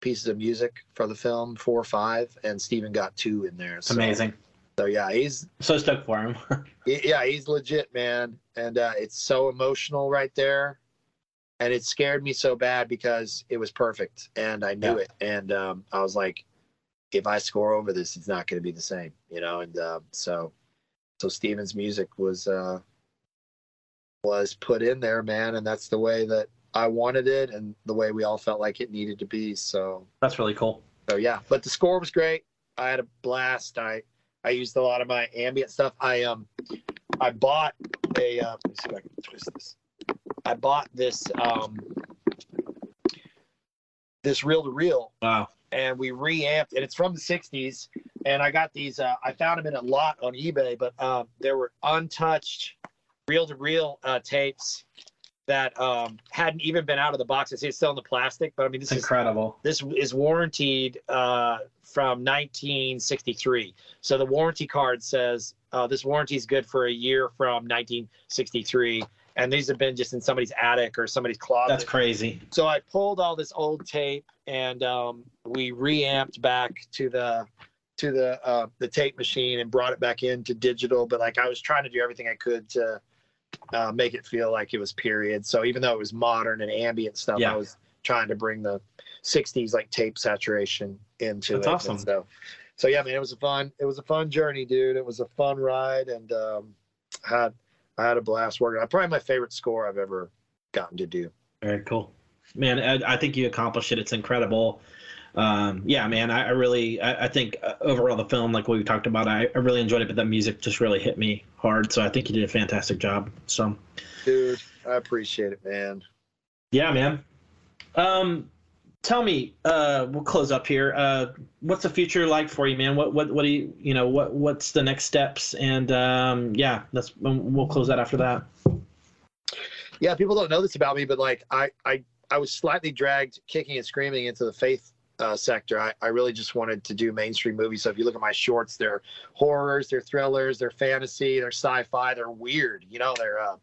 pieces of music for the film, four or five, and Steven got two in there. It's So, amazing. So yeah, he's So stuck for him. he- yeah he's legit, man, and uh, it's so emotional right there. And it scared me so bad because it was perfect, and I knew Yeah. it, and um, I was like, if I score over this, it's not going to be the same, you know. And uh, so, so Steven's music was uh, was put in there, man, and that's the way that I wanted it, and the way we all felt like it needed to be. So, That's really cool. so yeah. But the score was great. I had a blast. I I used a lot of my ambient stuff. I um I bought a uh, let me see if I can twist this. I bought this um this reel to reel Wow. and we reamped and it's from the 60s and i got these uh, i found them in a lot on ebay but um, there were untouched reel-to-reel uh, tapes that um, hadn't even been out of the box it's still in the plastic but i mean this It's is incredible. this is warranted uh, from 1963 so the warranty card says uh, this warranty is good for a year from 1963 and these have been just in somebody's attic or somebody's closet That's crazy. so I pulled all this old tape and um, we reamped back to the to the uh, the tape machine and brought it back into digital. But like I was trying to do everything I could to uh, make it feel like it was period. So even though it was modern and ambient stuff, Yeah. I was trying to bring the '60s like tape saturation into That's it. awesome. And so, so yeah, man, it was a fun it was a fun journey, dude. It was a fun ride and um, had I had a blast working. Probably my favorite score I've ever gotten to do. Very cool, man. I, I think you accomplished it. It's incredible. Um, yeah, man. I, I really, I, I think uh, overall the film, like what we talked about, I, I really enjoyed it. But the music just really hit me hard. So I think you did a fantastic job. So Dude, I appreciate it, man. yeah, man. Um, tell me, uh, we'll close up here. Uh, what's the future like for you, man? What, what, what do you, you know, what, what's the next steps? And um, yeah, that's we'll close that after that. Yeah, people don't know this about me, but like I, I, I was slightly dragged kicking and screaming into the faith uh, sector. I, I really just wanted to do mainstream movies. So if you look at my shorts, they're horrors, they're thrillers, they're fantasy, they're sci-fi, they're weird. You know, they're uh,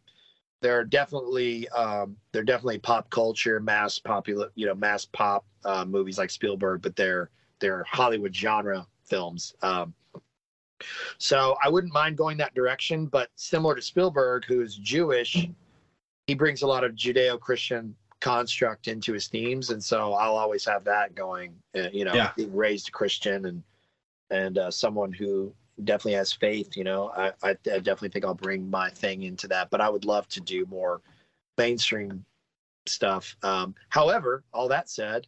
they're definitely um, they're definitely pop culture, mass popular, you know, mass pop uh, movies like Spielberg, but they're they're Hollywood genre films. Um, so I wouldn't mind going that direction, but similar to Spielberg, who's Jewish, he brings a lot of Judeo-Christian construct into his themes, and so I'll always have that going. Uh, you know, Yeah. being raised Christian and and uh, someone who definitely has faith. You know, I, I, I definitely think I'll bring my thing into that, but I would love to do more mainstream stuff. Um, however, all that said,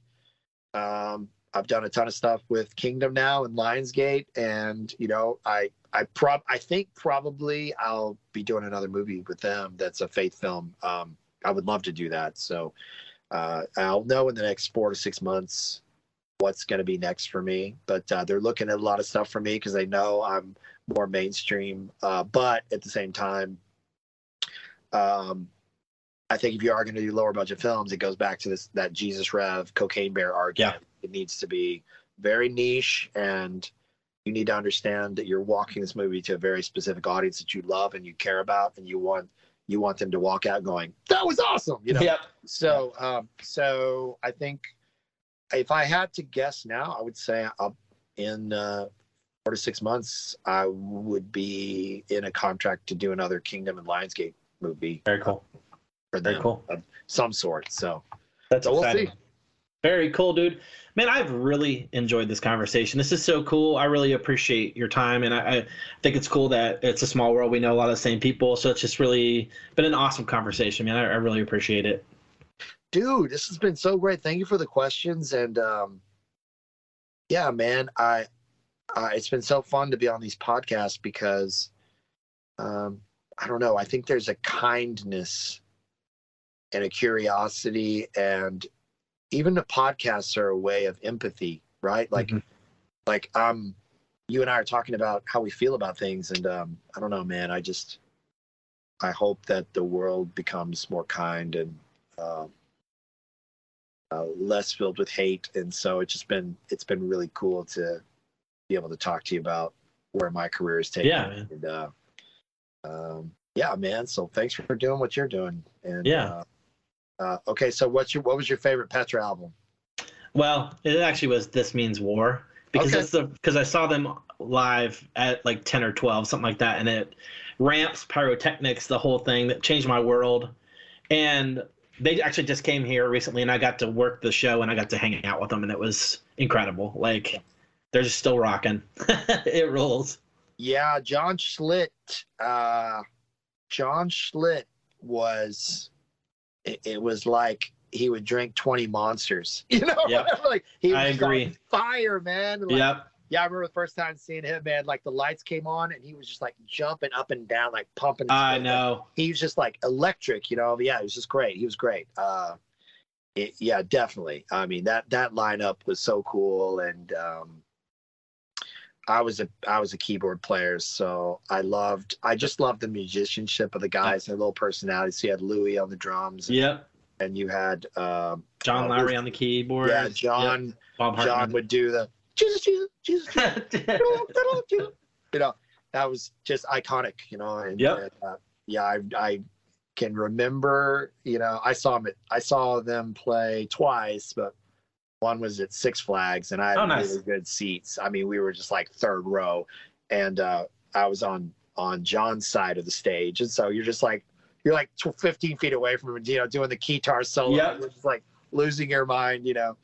um, I've done a ton of stuff with Kingdom now and Lionsgate, and you know, I I prob I think probably I'll be doing another movie with them that's a faith film. Um, I would love to do that. So uh, I'll know in the next four to six months what's going to be next for me. But uh, they're looking at a lot of stuff for me because they know I'm more mainstream. Uh, but at the same time, um, I think if you are going to do lower budget films, it goes back to this that Jesus Rev Cocaine Bear argument. Yeah. It needs to be very niche, and you need to understand that you're walking this movie to a very specific audience that you love and you care about, and you want you want them to walk out going, "That was awesome," you know. Yep. So, um, so I think if I had to guess now, I would say uh, in uh, four to six months, I would be in a contract to do another Kingdom and Lionsgate movie Very cool. for Very cool. of some sort. So, That's so we'll see. Very cool, dude. Man, I've really enjoyed this conversation. This is so cool. I really appreciate your time, and I, I think it's cool that it's a small world. We know a lot of the same people, so it's just really been an awesome conversation, man. I, I really appreciate it. dude this has been so great thank you for the questions and um yeah man i it's been so fun to be on these podcasts because um i don't know i think there's a kindness and a curiosity and even the podcasts are a way of empathy right like Mhm. like um you and i are talking about how we feel about things and um i don't know man i just i hope that the world becomes more kind and um uh, less filled with hate and so it's just been it's been really cool to be able to talk to you about where my career is taking Yeah, man. and uh um yeah man so thanks for doing what you're doing and Yeah. uh, uh okay so what's your what was your favorite petra album Well, it actually was "This Means War" because Okay. it's the because I saw them live at like ten or twelve, something like that, and it ramps, pyrotechnics, the whole thing that changed my world. And they actually just came here recently, and I got to work the show, and I got to hang out with them, and it was incredible. Like they're just still rocking. it rules. yeah john schlitt uh john schlitt was it, it was like he would drink 20 monsters you know Yep. like he was I agree. fire man Like, Yep. Yeah, I remember the first time seeing him, man. Like the lights came on, and he was just like jumping up and down, like pumping. I know. He was just like electric, you know. Yeah, he was just great. He was great. Uh, it, yeah, definitely. I mean that that lineup was so cool, and um, I was a I was a keyboard player, so I loved. I just loved the musicianship of the guys, and their little personalities. So You had Louis on the drums, Yep. and you had um, John Uh, Lawry who's- on the keyboard. yeah, John. Yep. Bob John would do the Jesus, Jesus, Jesus, Jesus. you know that was just iconic you know and Yep. uh, yeah I, I can remember you know i saw them i saw them play twice but one was at six flags and i had Oh, nice. really good seats. I mean we were just like third row and uh i was on on john's side of the stage and so you're just like you're like tw- 15 feet away from him you know doing the guitar solo Yep. just like losing your mind you know.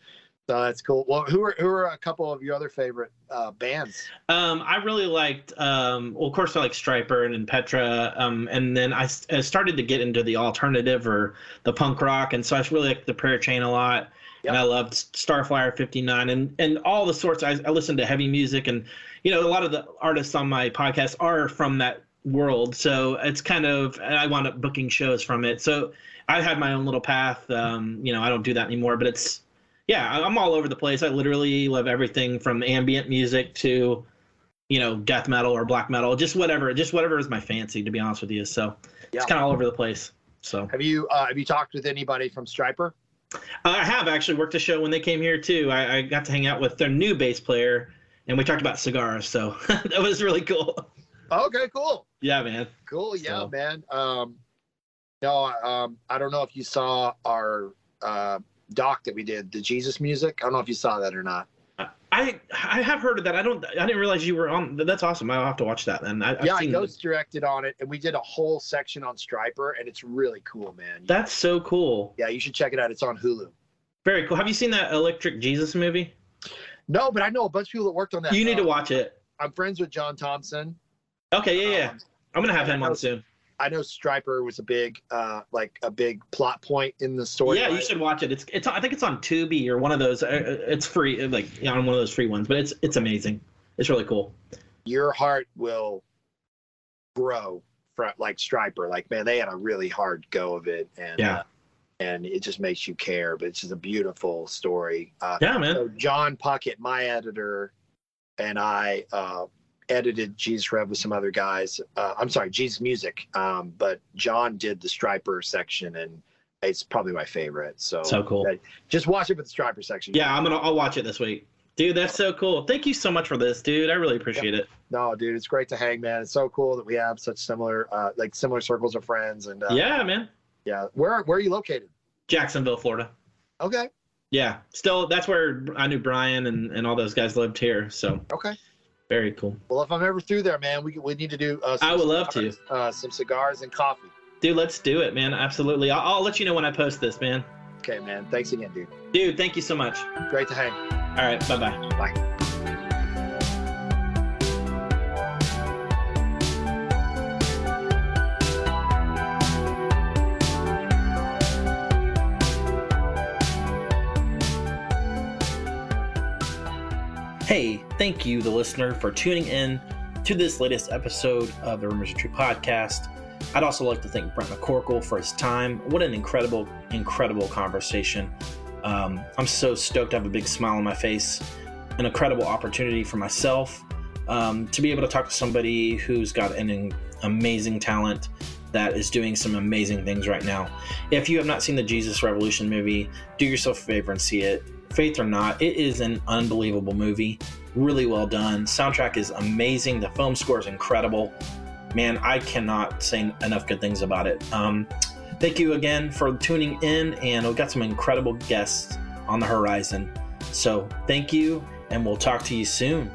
So that's cool. Well who are who are a couple of your other favorite uh bands? Um, I really liked, um, well, of course, I like Stryper and, and Petra, um, and then I started to get into the alternative or the punk rock, and so I really liked the Prayer Chain a lot, and I loved Starflyer '59 and and all the sorts. I, I listened to heavy music, and you know, a lot of the artists on my podcast are from that world, so it's kind of, and I wound up booking shows from it. So I had my own little path. Um, you know, I don't do that anymore, but it's yeah, I'm all over the place. I literally love everything from ambient music to, you know, death metal or black metal, just whatever, just whatever is my fancy, to be honest with you. So Yeah. it's kind of all over the place. So Have you uh, have you talked with anybody from Stryper? Uh, I have actually worked a show when they came here too. I, I got to hang out with their new bass player, and we talked about cigars. So that was really cool. Okay, cool, Yeah, man. cool, yeah, So- man. Um, no, um, I don't know if you saw our uh, doc that we did, the Jesus music. I don't know if you saw that or not. I I have heard of that. I don't. I didn't realize you were on. That's awesome. I'll have to watch that then. I, I've yeah, I seen ghost directed on it, and we did a whole section on Stryper, and it's really cool, man. That's so cool. yeah, you should check it out. It's on Hulu. Very cool. Have you seen that Electric Jesus movie? No, but I know a bunch of people that worked on that. You need to Uh, watch it. I'm friends with John Thompson. Okay, yeah, yeah. Um, I'm gonna have him on soon. I know Stryper was a big, uh, like a big plot point in the story. yeah, you should watch it. It's it's. I think it's on Tubi or one of those. uh, It's free, like on one of those free ones. But it's it's amazing. It's really cool. your heart will grow from like Stryper. Like, man, they had a really hard go of it, and Yeah. uh, and it just makes you care. But it's just a beautiful story. Uh, Yeah, man. so John Puckett, my editor, and I uh, edited Jesus Rev with some other guys. Uh, I'm sorry, Jesus Music. Um, but John did the Stryper section, and it's probably my favorite. So, So cool. uh, just watch it with the Stryper section. Yeah, I'm gonna. I'll watch it this week, dude. That's so cool. Thank you so much for this, dude. I really appreciate it. No, dude, it's great to hang, man. It's so cool that we have such similar, uh, like similar circles of friends. And uh, Yeah, man. yeah. Where where are you located? Jacksonville, Florida. Okay, Yeah, still that's where I knew Brian and, and all those guys lived here. So okay. Very cool, Well, if I'm ever through there, man, we we need to do. Uh, some I would love to. Uh, some cigars and coffee. dude. Let's do it, man. Absolutely. I'll, I'll let you know when I post this, man. Okay, man. Thanks again, dude. Dude, thank you so much. Great to hang. All right, bye bye. Bye. Thank you, the listener, for tuning in to this latest episode of the Rumors Are True podcast. I'd also like to thank Brent McCorkle for his time. What an incredible, incredible conversation. Um, I'm so stoked. I have a big smile on my face. An incredible opportunity for myself um, to be able to talk to somebody who's got an amazing talent that is doing some amazing things right now. If you have not seen the Jesus Revolution movie, do yourself a favor and see it. Faith or not, it is an unbelievable movie. Really well done. Soundtrack is amazing. The film score is incredible. Man, I cannot say enough good things about it. Um, thank you again for tuning in, and we've got some incredible guests on the horizon. So, thank you, and we'll talk to you soon.